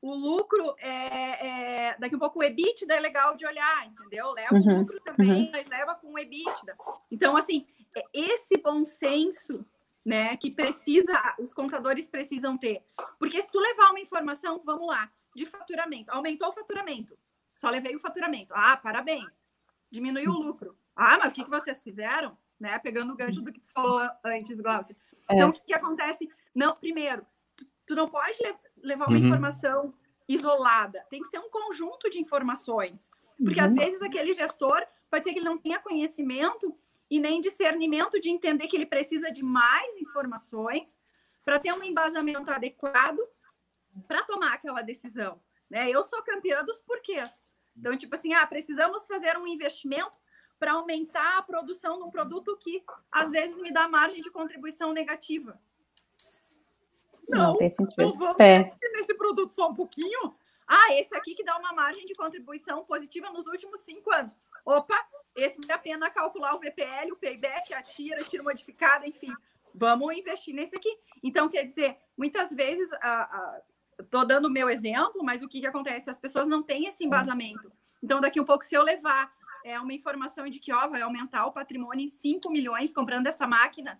o lucro é, é, daqui um pouco o EBITDA é legal de olhar, entendeu? Leva uhum, o lucro também, uhum. mas leva com o EBITDA. Então, assim, é esse bom senso, né, que precisa, os contadores precisam ter. Porque se tu levar uma informação, vamos lá, de faturamento, aumentou o faturamento, só levei o faturamento. Ah, parabéns. Diminuiu Sim. o lucro. Ah, mas o que, que vocês fizeram? Né? Pegando o gancho do que tu falou antes, Glaucia. É. Então, o que, que, acontece? Não, primeiro, tu, tu não pode le levar uma uhum. informação isolada. Tem que ser um conjunto de informações. Porque uhum. às vezes aquele gestor pode ser que ele não tenha conhecimento e nem discernimento de entender que ele precisa de mais informações para ter um embasamento adequado para tomar aquela decisão. Né? Eu sou campeã dos porquês. Então, tipo assim, ah, precisamos fazer um investimento para aumentar a produção de um produto que às vezes me dá margem de contribuição negativa. Não, não, tem sentido. vamos é. nesse produto só um pouquinho. Ah, esse aqui que dá uma margem de contribuição positiva nos últimos cinco anos. Opa, esse vale a pena calcular o VPL, o payback, a tira, tira modificada, enfim. Vamos investir nesse aqui. Então, quer dizer, muitas vezes, estou dando o meu exemplo, mas o que, que acontece? As pessoas não têm esse embasamento. Então, daqui um pouco, se eu levar é uma informação de que ó, vai aumentar o patrimônio em 5 milhões comprando essa máquina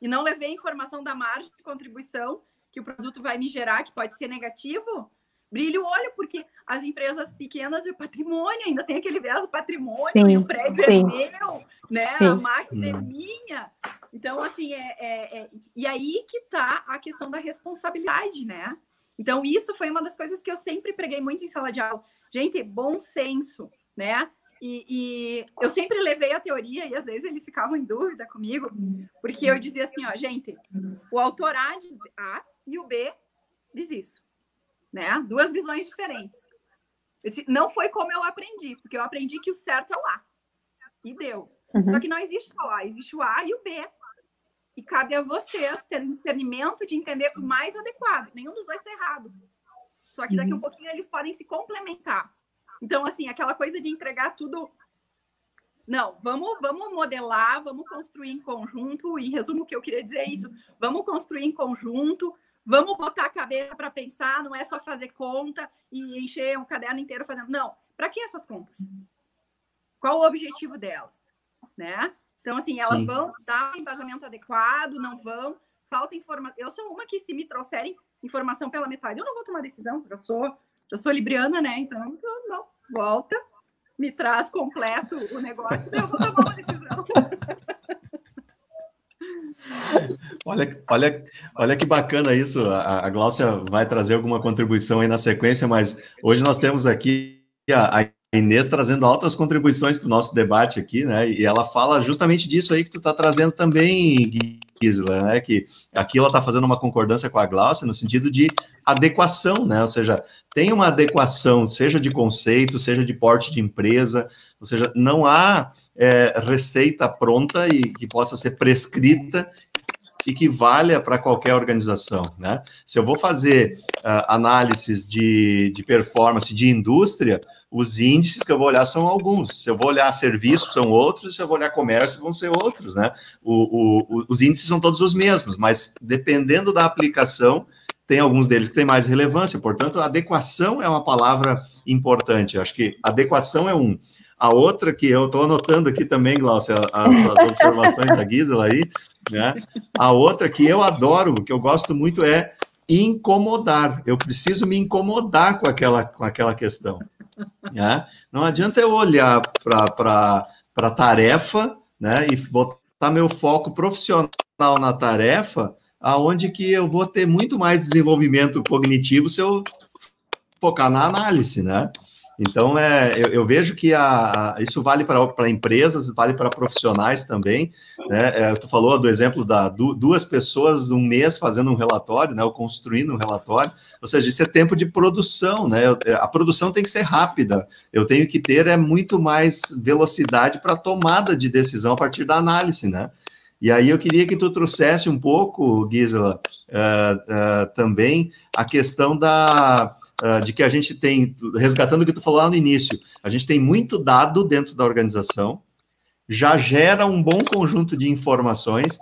e não levei a informação da margem de contribuição que o produto vai me gerar, que pode ser negativo, brilha o olho, porque as empresas pequenas e o patrimônio, ainda tem aquele viés do patrimônio, sim, e o prédio sim. é meu, né? Sim. A máquina é hum. minha. Então, assim, é, é, é, e aí que tá a questão da responsabilidade, né? Então, isso foi uma das coisas que eu sempre preguei muito em sala de aula. Gente, bom senso, né? E, e, eu sempre levei a teoria, e às vezes eles ficavam em dúvida comigo, porque eu dizia assim: ó, gente, o autor A diz A e o B diz isso, né? Duas visões diferentes. Disse, não foi como eu aprendi, porque eu aprendi que o certo é o A. E deu. Uhum. Só que não existe só o A, existe o A e o B. E cabe a vocês terem discernimento de entender o mais adequado. Nenhum dos dois está errado. Só que daqui a um uhum. pouquinho eles podem se complementar. Então, assim, aquela coisa de entregar tudo. Não, vamos, vamos modelar, vamos construir em conjunto. Em resumo, o que eu queria dizer é isso: vamos construir em conjunto, vamos botar a cabeça para pensar, não é só fazer conta e encher um caderno inteiro fazendo. Não, para que essas contas? Qual o objetivo delas? Né? Então, assim, elas Sim. vão dar um embasamento adequado, não vão, falta informação. Eu sou uma que, se me trouxerem informação pela metade, eu não vou tomar decisão, já sou já sou libriana, né? Então, então, não, volta, me traz completo o negócio, eu vou tomar uma decisão. Olha, olha, olha que bacana isso. A, a Gláucia vai trazer alguma contribuição aí na sequência, mas hoje nós temos aqui a, a Inês trazendo altas contribuições para o nosso debate aqui, né? E ela fala justamente disso aí que tu está trazendo também, Gui, Gisela, né? Que aqui ela está fazendo uma concordância com a Glaucia no sentido de adequação, né? Ou seja, tem uma adequação, seja de conceito, seja de porte de empresa, ou seja, não há é, receita pronta e que possa ser prescrita e que valha para qualquer organização, né? Se eu vou fazer uh, análises de, de performance de indústria, os índices que eu vou olhar são alguns. Se eu vou olhar serviços, são outros. Se eu vou olhar comércio, vão ser outros, né? O, o, os índices são todos os mesmos, mas dependendo da aplicação, tem alguns deles que têm mais relevância. Portanto, adequação é uma palavra importante. Eu acho que adequação é um. A outra que eu estou anotando aqui também, Glaucia, as, as observações da Gisela aí, né? A outra que eu adoro, que eu gosto muito é incomodar. Eu preciso me incomodar com aquela, com aquela questão. Né? Não adianta eu olhar para a tarefa né, e botar meu foco profissional na tarefa, aonde que eu vou ter muito mais desenvolvimento cognitivo se eu focar na análise, né? Então, é, eu, eu vejo que a, a isso vale para empresas, vale para profissionais também. Né? É, tu falou do exemplo da du, duas pessoas um mês fazendo um relatório, né, ou construindo um relatório. Ou seja, isso é tempo de produção, né? É, a produção tem que ser rápida. Eu tenho que ter é muito mais velocidade para tomada de decisão a partir da análise, né? E aí eu queria que tu trouxesse um pouco, Gisela, uh, uh, também a questão da uh, de que a gente tem, resgatando o que tu falou lá no início, a gente tem muito dado dentro da organização, já gera um bom conjunto de informações,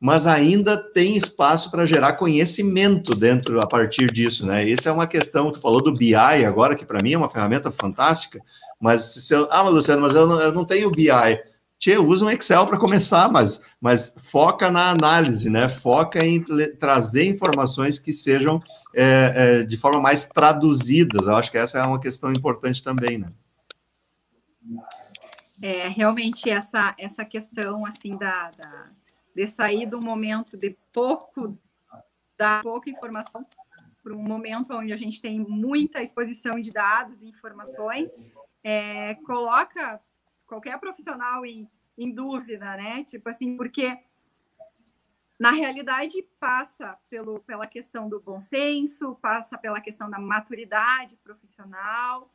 mas ainda tem espaço para gerar conhecimento dentro a partir disso, né? Isso é uma questão, tu falou do BI agora, que para mim é uma ferramenta fantástica, mas se eu, ah, mas Luciano, mas eu não, eu não tenho BI. Tchê, usa um Excel para começar, mas, mas foca na análise, né? Foca em trazer informações que sejam é, é, de forma mais traduzidas. Eu acho que essa é uma questão importante também, né? É, realmente essa, essa questão, assim, da, da, de sair do momento de pouco, da pouca informação para um momento onde a gente tem muita exposição de dados e informações, é, coloca qualquer profissional em, em dúvida, né? Tipo assim, porque na realidade passa pelo, pela questão do bom senso, passa pela questão da maturidade profissional,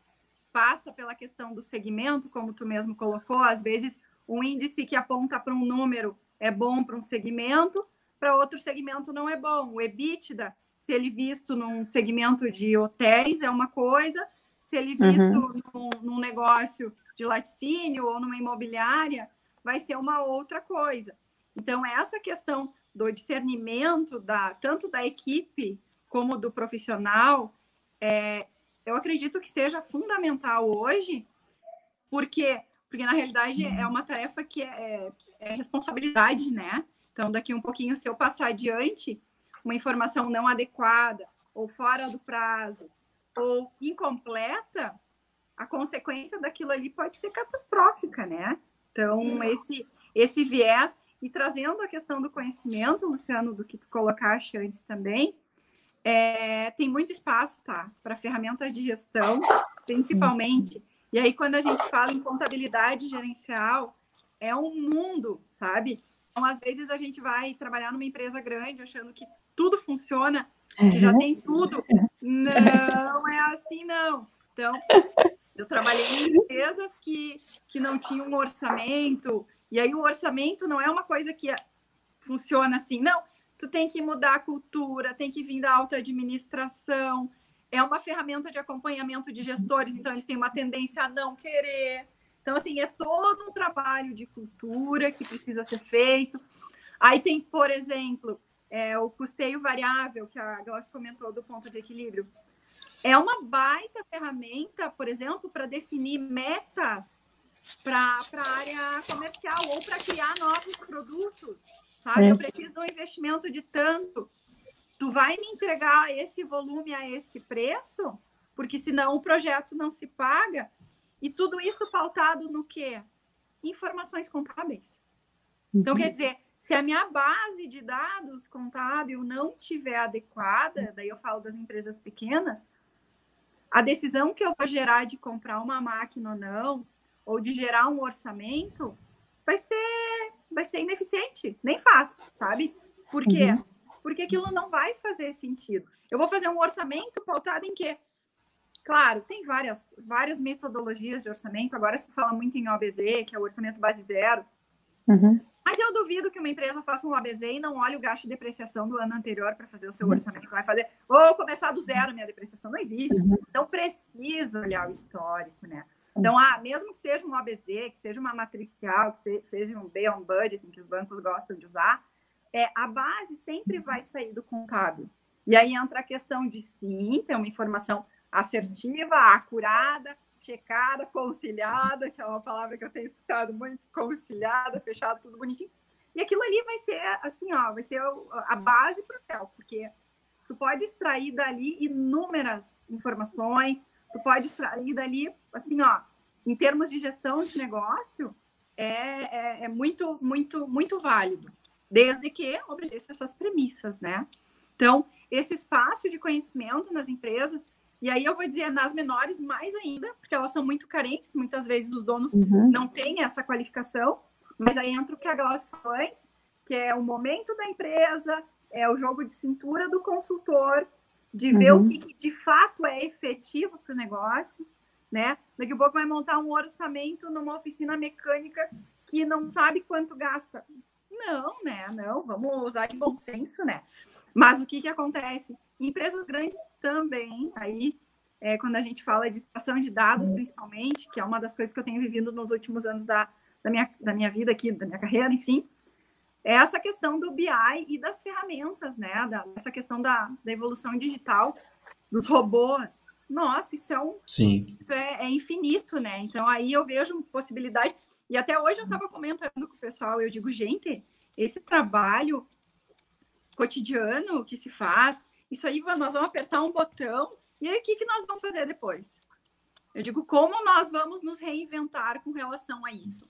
passa pela questão do segmento, como tu mesmo colocou, às vezes um índice que aponta para um número é bom para um segmento, para outro segmento não é bom. O EBITDA, se ele visto num segmento de hotéis, é uma coisa, se ele visto uhum. num, num negócio de laticínio ou numa imobiliária, vai ser uma outra coisa. Então, essa questão do discernimento da tanto da equipe como do profissional, é, eu acredito que seja fundamental hoje, porque porque na realidade é uma tarefa que é, é responsabilidade, né? Então, daqui um pouquinho, se eu passar adiante uma informação não adequada, ou fora do prazo, ou incompleta, a consequência daquilo ali pode ser catastrófica, né? Então, esse, esse viés, e trazendo a questão do conhecimento, Luciano, do que tu colocaste antes também, é, tem muito espaço, tá? Para ferramentas de gestão, principalmente E aí, quando a gente fala em contabilidade gerencial, é um mundo, sabe? Então, às vezes, a gente vai trabalhar numa empresa grande achando que tudo funciona, que já tem tudo. Não é assim, não. Então, eu trabalhei em empresas que, que não tinham um orçamento, e aí o orçamento não é uma coisa que funciona assim, não. Tu tem que mudar a cultura, tem que vir da alta administração, é uma ferramenta de acompanhamento de gestores, então eles têm uma tendência a não querer. Então, assim, é todo um trabalho de cultura que precisa ser feito. Aí tem, por exemplo, é, o custeio variável, que a Glaucia comentou do ponto de equilíbrio. É uma baita ferramenta, por exemplo, para definir metas para a área comercial ou para criar novos produtos, sabe? É. Eu preciso de um investimento de tanto tu vai me entregar esse volume a esse preço? Porque senão o projeto não se paga. E tudo isso pautado no quê? Informações contábeis. Então, uhum. quer dizer, se a minha base de dados contábil não tiver adequada, daí eu falo das empresas pequenas, a decisão que eu vou gerar de comprar uma máquina ou não, ou de gerar um orçamento, vai ser, vai ser ineficiente, nem faz, sabe? Por quê? Uhum porque aquilo não vai fazer sentido. Eu vou fazer um orçamento pautado em quê? Claro, tem várias, várias metodologias de orçamento. Agora se fala muito em OBZ, que é o orçamento base zero. Uhum. Mas eu duvido que uma empresa faça um OBZ e não olhe o gasto de depreciação do ano anterior para fazer o seu uhum. orçamento. Vai fazer, vou começar do zero minha depreciação. Não existe. Uhum. Então precisa olhar o histórico, né? Então, ah, mesmo que seja um OBZ, que seja uma matricial, que seja um B on budgeting, que os bancos gostam de usar, é, a base sempre vai sair do contábil. E aí entra a questão de sim, ter uma informação assertiva, acurada, checada, conciliada, que é uma palavra que eu tenho escutado muito, conciliada, fechado, tudo bonitinho. E aquilo ali vai ser assim, ó, vai ser a base para o céu, porque tu pode extrair dali inúmeras informações, tu pode extrair dali, assim, ó, em termos de gestão de negócio, é, é, é muito, muito, muito válido desde que obedeça essas premissas, né? Então, esse espaço de conhecimento nas empresas, e aí eu vou dizer nas menores mais ainda, porque elas são muito carentes, muitas vezes os donos uhum. não têm essa qualificação, mas aí entra o que a Glaucia falou antes, que é o momento da empresa, é o jogo de cintura do consultor, de ver uhum. o que, que, de fato é efetivo para o negócio, né? Daqui a pouco vai montar um orçamento numa oficina mecânica que não sabe quanto gasta. Não, né? Não, vamos usar de bom senso, né? Mas o que, que acontece? Empresas grandes também, aí, é, quando a gente fala de extração de dados, principalmente, que é uma das coisas que eu tenho vivido nos últimos anos da, da, minha, da minha vida aqui, da minha carreira, enfim, é essa questão do BI e das ferramentas, né? Da, essa questão da, da evolução digital, dos robôs. Nossa, isso é um. Sim. Isso é, é infinito, né? Então aí eu vejo possibilidade e até hoje eu estava comentando com o pessoal, eu digo, gente, esse trabalho cotidiano que se faz, isso aí nós vamos apertar um botão, e aí o que, que nós vamos fazer depois? Eu digo, como nós vamos nos reinventar com relação a isso?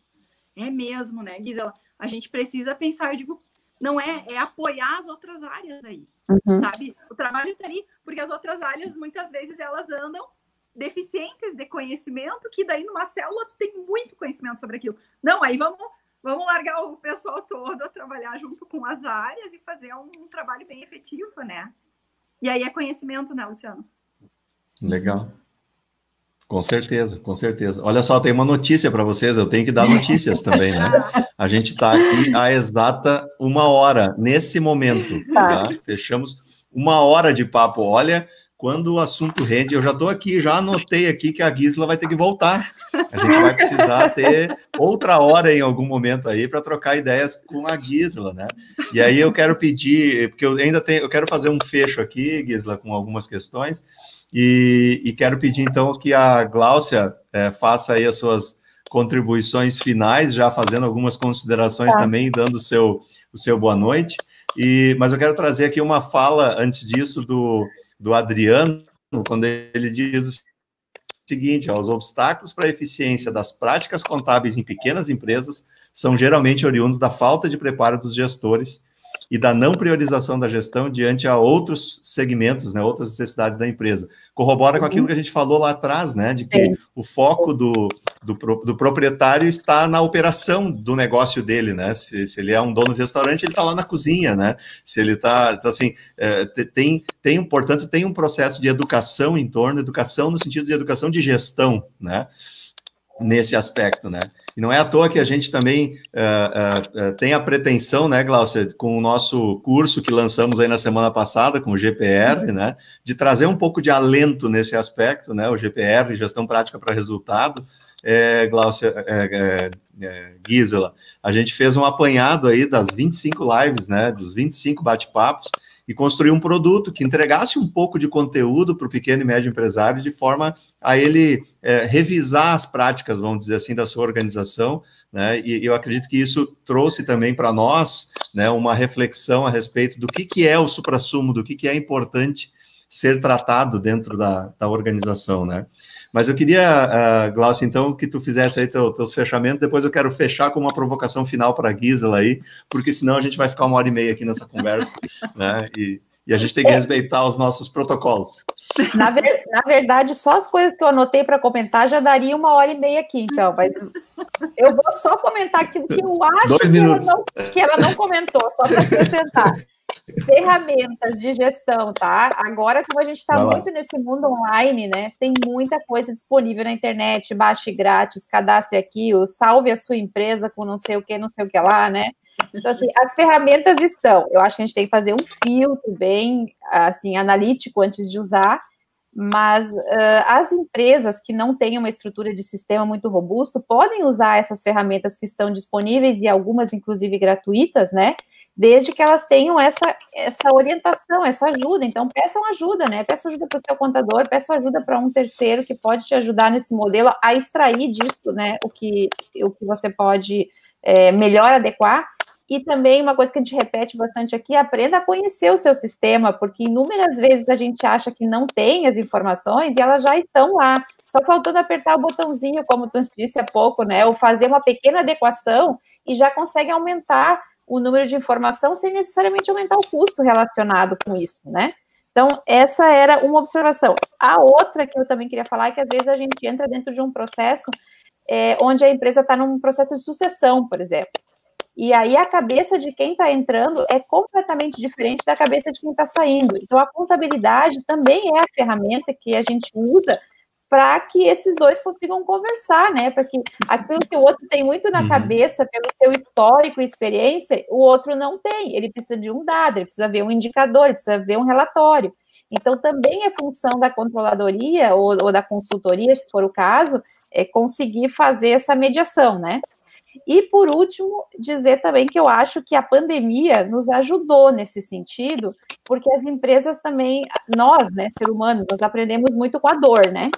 É mesmo, né, Gisela? A gente precisa pensar, eu digo, não é, é apoiar as outras áreas aí, uhum. sabe? O trabalho está ali, porque as outras áreas, muitas vezes, elas andam deficientes de conhecimento, que daí numa célula tu tem muito conhecimento sobre aquilo. Não, aí vamos, vamos largar o pessoal todo a trabalhar junto com as áreas e fazer um, um trabalho bem efetivo, né? E aí é conhecimento, né, Luciano? Legal. Com certeza, com certeza. Olha só, tem uma notícia para vocês, eu tenho que dar notícias também, né? A gente está aqui a exata uma hora, nesse momento. Tá? tá? Fechamos uma hora de papo. Olha, quando o assunto rende, eu já estou aqui, já anotei aqui que a Gisela vai ter que voltar. A gente vai precisar ter outra hora em algum momento aí para trocar ideias com a Gisela, né? E aí eu quero pedir, porque eu ainda tenho, eu quero fazer um fecho aqui, Gisela, com algumas questões, e, e quero pedir então que a Gláucia é, faça aí as suas contribuições finais, já fazendo algumas considerações tá. também, dando o seu, o seu boa noite. E, mas eu quero trazer aqui uma fala antes disso do do Adriano, quando ele diz o seguinte: ó, os obstáculos para a eficiência das práticas contábeis em pequenas empresas são geralmente oriundos da falta de preparo dos gestores e da não priorização da gestão diante a outros segmentos, né, outras necessidades da empresa. Corrobora com aquilo que a gente falou lá atrás, né, de que o foco do, do, do proprietário está na operação do negócio dele, né, se, se ele é um dono de restaurante, ele está lá na cozinha, né, se ele está, então, assim, é, tem, tem, portanto, tem um processo de educação em torno, educação no sentido de educação de gestão, né, nesse aspecto, né? E não é à toa que a gente também uh, uh, tem a pretensão, né, Glaucia, com o nosso curso que lançamos aí na semana passada, com o GPR, né, de trazer um pouco de alento nesse aspecto, né, o GPR, Gestão Prática para Resultado, é, Glaucia, é, é, é, Gisela, a gente fez um apanhado aí das 25 lives, né, dos 25 bate-papos, e construir um produto que entregasse um pouco de conteúdo para o pequeno e médio empresário, de forma a ele é, revisar as práticas, vamos dizer assim, da sua organização, né? E eu acredito que isso trouxe também para nós, né, uma reflexão a respeito do que, que é o suprassumo, do que, que é importante ser tratado dentro da, da organização, né? Mas eu queria, uh, Glaucia, então, que tu fizesse aí teu, teus fechamentos, depois eu quero fechar com uma provocação final para a Gisela aí, porque senão a gente vai ficar uma hora e meia aqui nessa conversa, né? E, e a gente tem que respeitar os nossos protocolos. Na, ver, na verdade, só as coisas que eu anotei para comentar já daria uma hora e meia aqui, então, mas eu vou só comentar aquilo que eu acho que ela, não, que ela não comentou, só para acrescentar ferramentas de gestão, tá? Agora, como a gente está muito nesse mundo online, né? Tem muita coisa disponível na internet, baixe grátis, cadastre aqui, o salve a sua empresa com não sei o que, não sei o que lá, né? Então, assim, as ferramentas estão. Eu acho que a gente tem que fazer um filtro bem, assim, analítico antes de usar, mas uh, as empresas que não têm uma estrutura de sistema muito robusto podem usar essas ferramentas que estão disponíveis e algumas, inclusive, gratuitas, né? Desde que elas tenham essa, essa orientação, essa ajuda. Então, peçam ajuda, né? Peça ajuda para o seu contador, peça ajuda para um terceiro que pode te ajudar nesse modelo a extrair disso, né? O que, o que você pode é, melhor adequar. E também uma coisa que a gente repete bastante aqui, aprenda a conhecer o seu sistema, porque inúmeras vezes a gente acha que não tem as informações e elas já estão lá, só faltando apertar o botãozinho, como tu disse há pouco, né? Ou fazer uma pequena adequação e já consegue aumentar o número de informação sem necessariamente aumentar o custo relacionado com isso, né? Então, essa era uma observação. A outra que eu também queria falar é que às vezes a gente entra dentro de um processo é, onde a empresa está num processo de sucessão, por exemplo. E aí a cabeça de quem está entrando é completamente diferente da cabeça de quem está saindo. Então, a contabilidade também é a ferramenta que a gente usa para que esses dois consigam conversar, né? Para que aquilo que o outro tem muito na uhum. cabeça pelo seu histórico e experiência, o outro não tem. Ele precisa de um dado, ele precisa ver um indicador, ele precisa ver um relatório. Então, também é função da controladoria ou, ou da consultoria, se for o caso, é conseguir fazer essa mediação, né? E, por último, dizer também que eu acho que a pandemia nos ajudou nesse sentido, porque as empresas também, nós, né, ser humanos, nós aprendemos muito com a dor, né?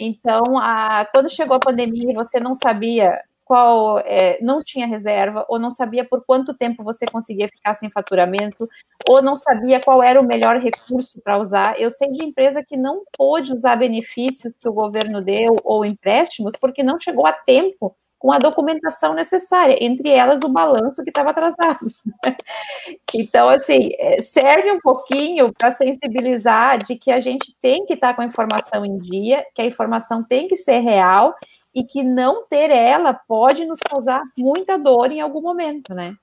Então, a, quando chegou a pandemia você não sabia qual, é, não tinha reserva, ou não sabia por quanto tempo você conseguia ficar sem faturamento, ou não sabia qual era o melhor recurso para usar. Eu sei de empresa que não pôde usar benefícios que o governo deu ou empréstimos porque não chegou a tempo com a documentação necessária, entre elas o balanço que estava atrasado. então, assim, é, serve um pouquinho para sensibilizar de que a gente tem que estar tá com a informação em dia, que a informação tem que ser real e que não ter ela pode nos causar muita dor em algum momento, né?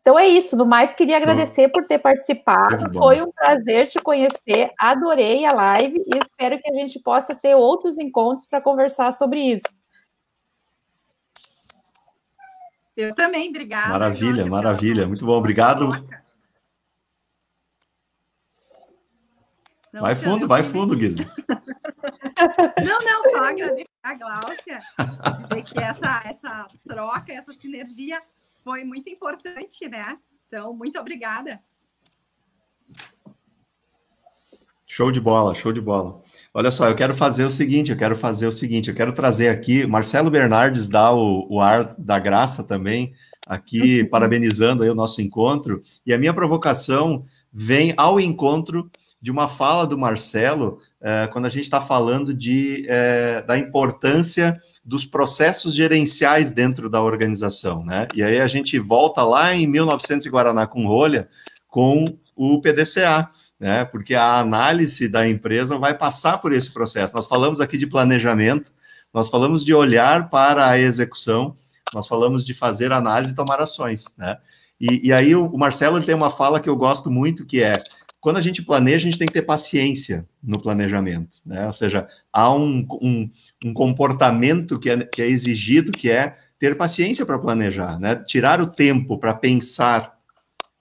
Então é isso, no mais queria agradecer por ter participado, foi um prazer te conhecer, adorei a live e espero que a gente possa ter outros encontros para conversar sobre isso. Eu também, obrigada. Maravilha, maravilha. Muito bom, obrigado. Não, vai fundo, vai fundo, Guizzi. Não, não, só agradecer a Gláucia, dizer que essa, essa troca, essa sinergia foi muito importante, né? Então, muito obrigada. Show de bola, show de bola. Olha só, eu quero fazer o seguinte, eu quero fazer o seguinte, eu quero trazer aqui, Marcelo Bernardes dá o, o ar da graça também, aqui, uhum. parabenizando aí o nosso encontro, e a minha provocação vem ao encontro de uma fala do Marcelo, é, quando a gente está falando de, é, da importância dos processos gerenciais dentro da organização, né? E aí a gente volta lá em 1900 e Guaraná com rolha, com o PDCA, né? Porque a análise da empresa vai passar por esse processo. Nós falamos aqui de planejamento, nós falamos de olhar para a execução, nós falamos de fazer análise e tomar ações, né? E, e aí o, Marcelo tem uma fala que eu gosto muito, que é quando a gente planeja, a gente tem que ter paciência no planejamento, né? Ou seja, há um, um, um comportamento que é, que é exigido, que é ter paciência para planejar, né? Tirar o tempo para pensar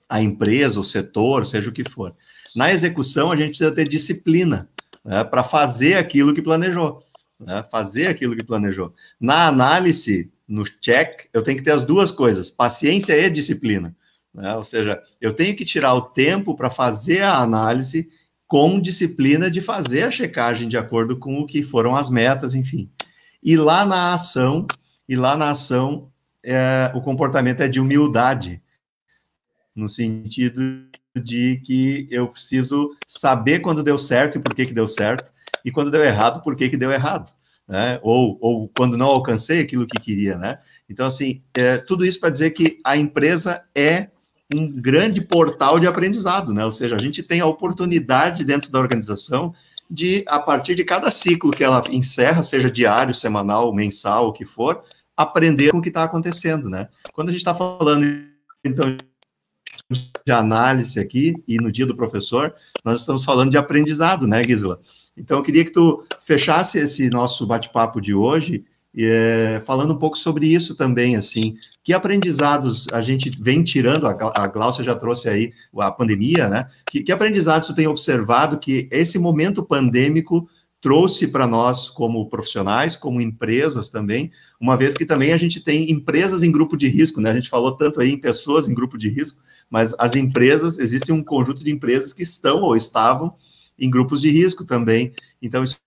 a empresa, o setor, seja o que for. Na execução, a gente precisa ter disciplina né? para fazer aquilo que planejou, né? fazer aquilo que planejou. Na análise, no check, eu tenho que ter as duas coisas, paciência e disciplina. Né? Ou seja, eu tenho que tirar o tempo para fazer a análise com disciplina de fazer a checagem de acordo com o que foram as metas, enfim. E lá na ação, e lá na ação, é, o comportamento é de humildade, no sentido de que eu preciso saber quando deu certo e por que, que deu certo, e quando deu errado, por que, que deu errado. Né? Ou, ou quando não alcancei aquilo que queria, né? Então, assim, é, tudo isso para dizer que a empresa é um grande portal de aprendizado, né? Ou seja, a gente tem a oportunidade dentro da organização de, a partir de cada ciclo que ela encerra, seja diário, semanal, mensal, o que for, aprender com o que está acontecendo, né? Quando a gente está falando, então, de análise aqui, e no dia do professor, nós estamos falando de aprendizado, né, Gisela? Então, eu queria que tu fechasse esse nosso bate-papo de hoje é, falando um pouco sobre isso também, assim, que aprendizados a gente vem tirando, a, Glaucia já trouxe aí a pandemia, né? Que, que aprendizados tu tem observado que esse momento pandêmico trouxe para nós como profissionais, como empresas também, uma vez que também a gente tem empresas em grupo de risco, né? A gente falou tanto aí em pessoas em grupo de risco, mas as empresas, existe um conjunto de empresas que estão ou estavam em grupos de risco também. Então, isso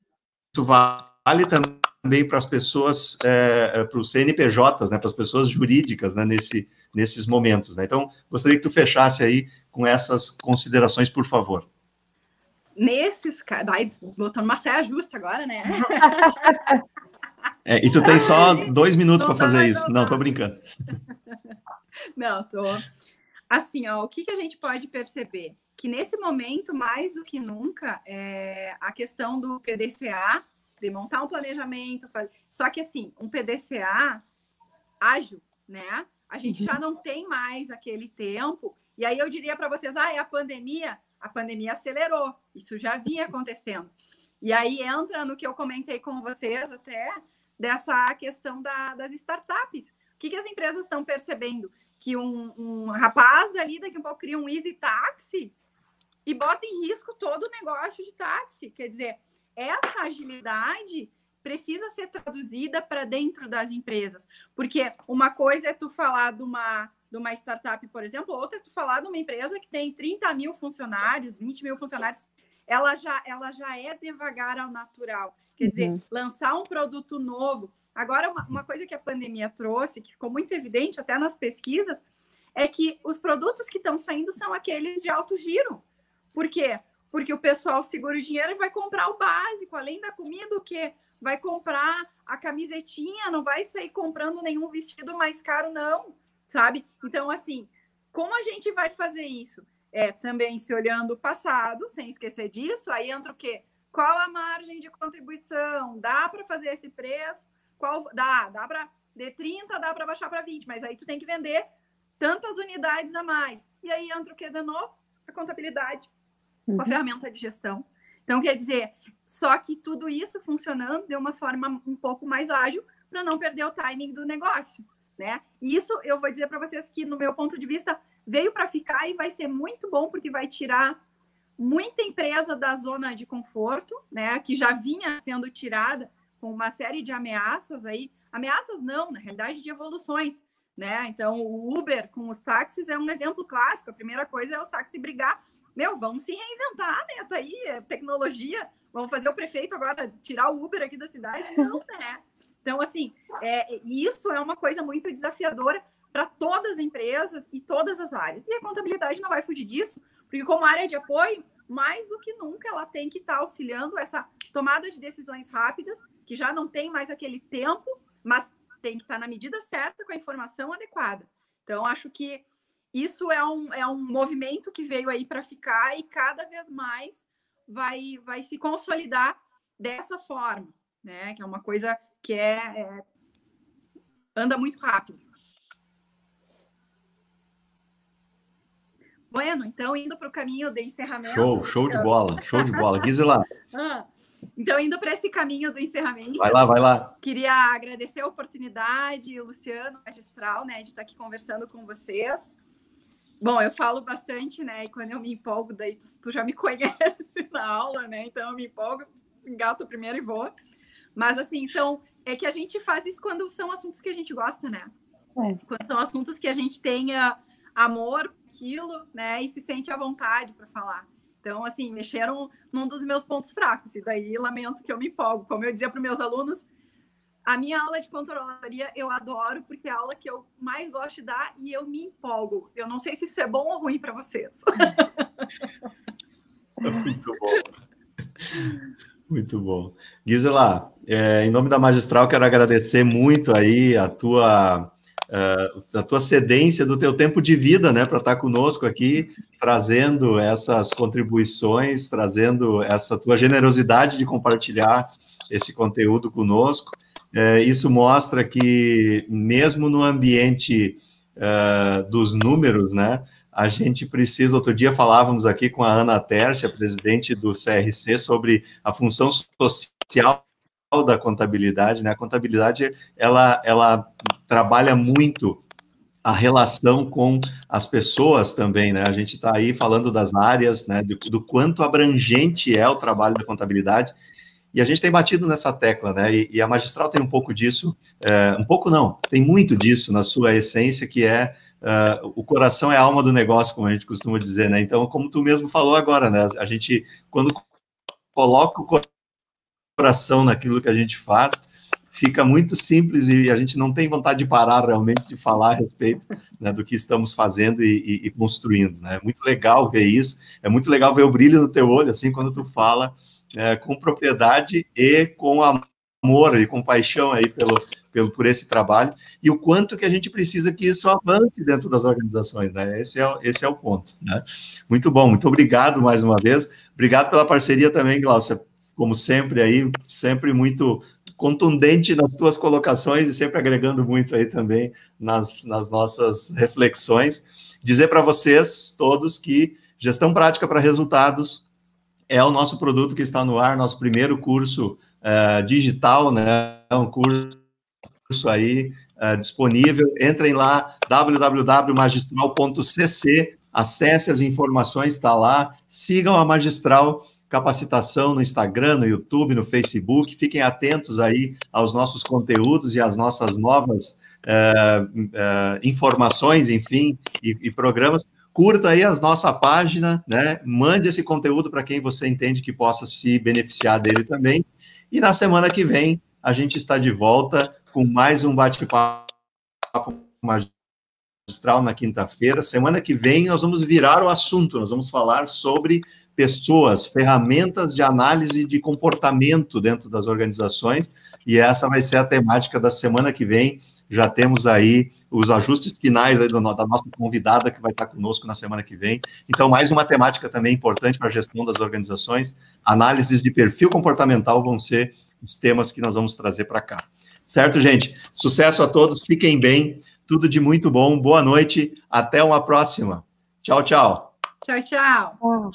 vale também para as pessoas, é, para os CNPJs, né, para as pessoas jurídicas, né, nesse, nesses momentos. Né? Então, gostaria que tu fechasse aí com essas considerações, por favor. Nesses casos, vai botando uma saia justa agora, né? É, e tu tem só dois minutos para fazer isso. Não, tô brincando. Não, tô. Assim, ó, o que, que a gente pode perceber? Que nesse momento, mais do que nunca, é, a questão do PDCA de montar um planejamento, só que assim, um PDCA ágil, né? A gente uhum. já não tem mais aquele tempo. E aí eu diria para vocês, ah, é a pandemia, a pandemia acelerou. Isso já vinha acontecendo. E aí entra no que eu comentei com vocês até dessa questão da, das startups. O que, que as empresas estão percebendo? Que um, um rapaz dali daqui a pouco cria um easy táxi e bota em risco todo o negócio de táxi. Quer dizer, essa agilidade precisa ser traduzida para dentro das empresas. Porque uma coisa é tu falar de uma, de uma startup, por exemplo, outra é tu falar de uma empresa que tem 30 mil funcionários, 20 mil funcionários. Ela já, ela já é devagar ao natural. Quer dizer, uhum. lançar um produto novo. Agora, uma, uma coisa que a pandemia trouxe, que ficou muito evidente até nas pesquisas, é que os produtos que estão saindo são aqueles de alto giro. Por quê? porque o pessoal segura o dinheiro e vai comprar o básico, além da comida, o que? Vai comprar a camisetinha, não vai sair comprando nenhum vestido mais caro, não, sabe? Então, assim, como a gente vai fazer isso? É também se olhando o passado, sem esquecer disso, aí entra o quê? Qual a margem de contribuição? Dá para fazer esse preço? Qual dá? Dá para de 30 dá para baixar para 20, mas aí tu tem que vender tantas unidades a mais. E aí entra o que de novo? A contabilidade uhum. a ferramenta de gestão. Então, quer dizer, só que tudo isso funcionando de uma forma um pouco mais ágil para não perder o timing do negócio, né? E isso eu vou dizer para vocês que, no meu ponto de vista, veio para ficar e vai ser muito bom porque vai tirar muita empresa da zona de conforto, né? Que já vinha sendo tirada com uma série de ameaças aí, ameaças não, na realidade de evoluções, né? Então o Uber com os táxis é um exemplo clássico. A primeira coisa é os táxis brigar meu, vamos se reinventar, né? Tá aí, é tecnologia. Vamos fazer o prefeito agora tirar o Uber aqui da cidade? Não, né? Então, assim, é, isso é uma coisa muito desafiadora para todas as empresas e todas as áreas. E a contabilidade não vai fugir disso, porque como área de apoio, mais do que nunca ela tem que estar tá auxiliando essa tomada de decisões rápidas, que já não tem mais aquele tempo, mas tem que estar tá na medida certa com a informação adequada. Então, acho que isso é um, é um movimento que veio aí para ficar e cada vez mais vai, vai se consolidar dessa forma, né? Que é uma coisa que é, é anda muito rápido. Bueno, então indo para o caminho de encerramento. Show, show de bola, show de bola. Gisela. ah, então, indo para esse caminho do encerramento. Vai lá, vai lá. Queria agradecer a oportunidade, o Luciano, magistral, né, de estar aqui conversando com vocês. Bom, eu falo bastante, né? E quando eu me empolgo, daí tu, tu já me conhece na aula, né? Então eu me empolgo, engato primeiro e vou. Mas assim, são é que a gente faz isso quando são assuntos que a gente gosta, né? É. Quando são assuntos que a gente tenha amor aquilo, né? E se sente à vontade para falar. Então, assim, mexeram num dos meus pontos fracos, e daí lamento que eu me empolgo. Como eu dizia para meus alunos, a minha aula de controladoria eu adoro, porque é a aula que eu mais gosto de dar e eu me empolgo. Eu não sei se isso é bom ou ruim para vocês. Muito bom. Muito bom. Gisela, é, em nome da Magistral, quero agradecer muito aí a tua uh, a tua cedência do teu tempo de vida, né, para estar conosco aqui, trazendo essas contribuições, trazendo essa tua generosidade de compartilhar esse conteúdo conosco. Uh, isso mostra que, mesmo no ambiente uh, dos números, né, a gente precisa. Outro dia falávamos aqui com a Ana Tércia, presidente do CRC, sobre a função social da contabilidade, né? A contabilidade ela, ela trabalha muito a relação com as pessoas também, né? A gente está aí falando das áreas, né? Do, do, quanto abrangente é o trabalho da contabilidade. E a gente tem batido nessa tecla, né? E, e a magistral tem um pouco disso, é, um pouco não, tem muito disso na sua essência, que é uh, o coração é a alma do negócio, como a gente costuma dizer, né? Então, como tu mesmo falou agora, né? A gente, quando coloca o coração naquilo que a gente faz, fica muito simples e a gente não tem vontade de parar realmente de falar a respeito né, do que estamos fazendo e, e, e, construindo. Né? É muito legal ver isso, é muito legal ver o brilho no teu olho, assim, quando tu fala é, com propriedade e com amor e com paixão aí pelo, pelo, por esse trabalho e o quanto que a gente precisa que isso avance dentro das organizações, né? Esse é, esse é o ponto, né? Muito bom, muito obrigado mais uma vez. Obrigado pela parceria também, Glaucia como sempre aí, sempre muito contundente nas tuas colocações e sempre agregando muito aí também nas, nas nossas reflexões. Dizer para vocês todos que gestão prática para resultados é o nosso produto que está no ar, nosso primeiro curso uh, digital, né? É um curso aí uh, disponível. Entrem lá, www.magistral.cc, acesse as informações, está lá, sigam a Magistral capacitação no Instagram, no YouTube, no Facebook. Fiquem atentos aí aos nossos conteúdos e às nossas novas uh, uh, informações, enfim, e, e, programas. Curta aí a nossa página, né? Mande esse conteúdo para quem você entende que possa se beneficiar dele também. E na semana que vem a gente está de volta com mais um bate-papo na quinta-feira. Semana que vem nós vamos virar o assunto, nós vamos falar sobre pessoas, ferramentas de análise de comportamento dentro das organizações, e essa vai ser a temática da semana que vem. Já temos aí os ajustes finais da nossa convidada que vai estar conosco na semana que vem. Então, mais uma temática também importante para a gestão das organizações. Análises de perfil comportamental vão ser os temas que nós vamos trazer para cá. Certo, gente? Sucesso a todos, fiquem bem, tudo de muito bom, boa noite, até uma próxima. Tchau, tchau. Tchau, tchau.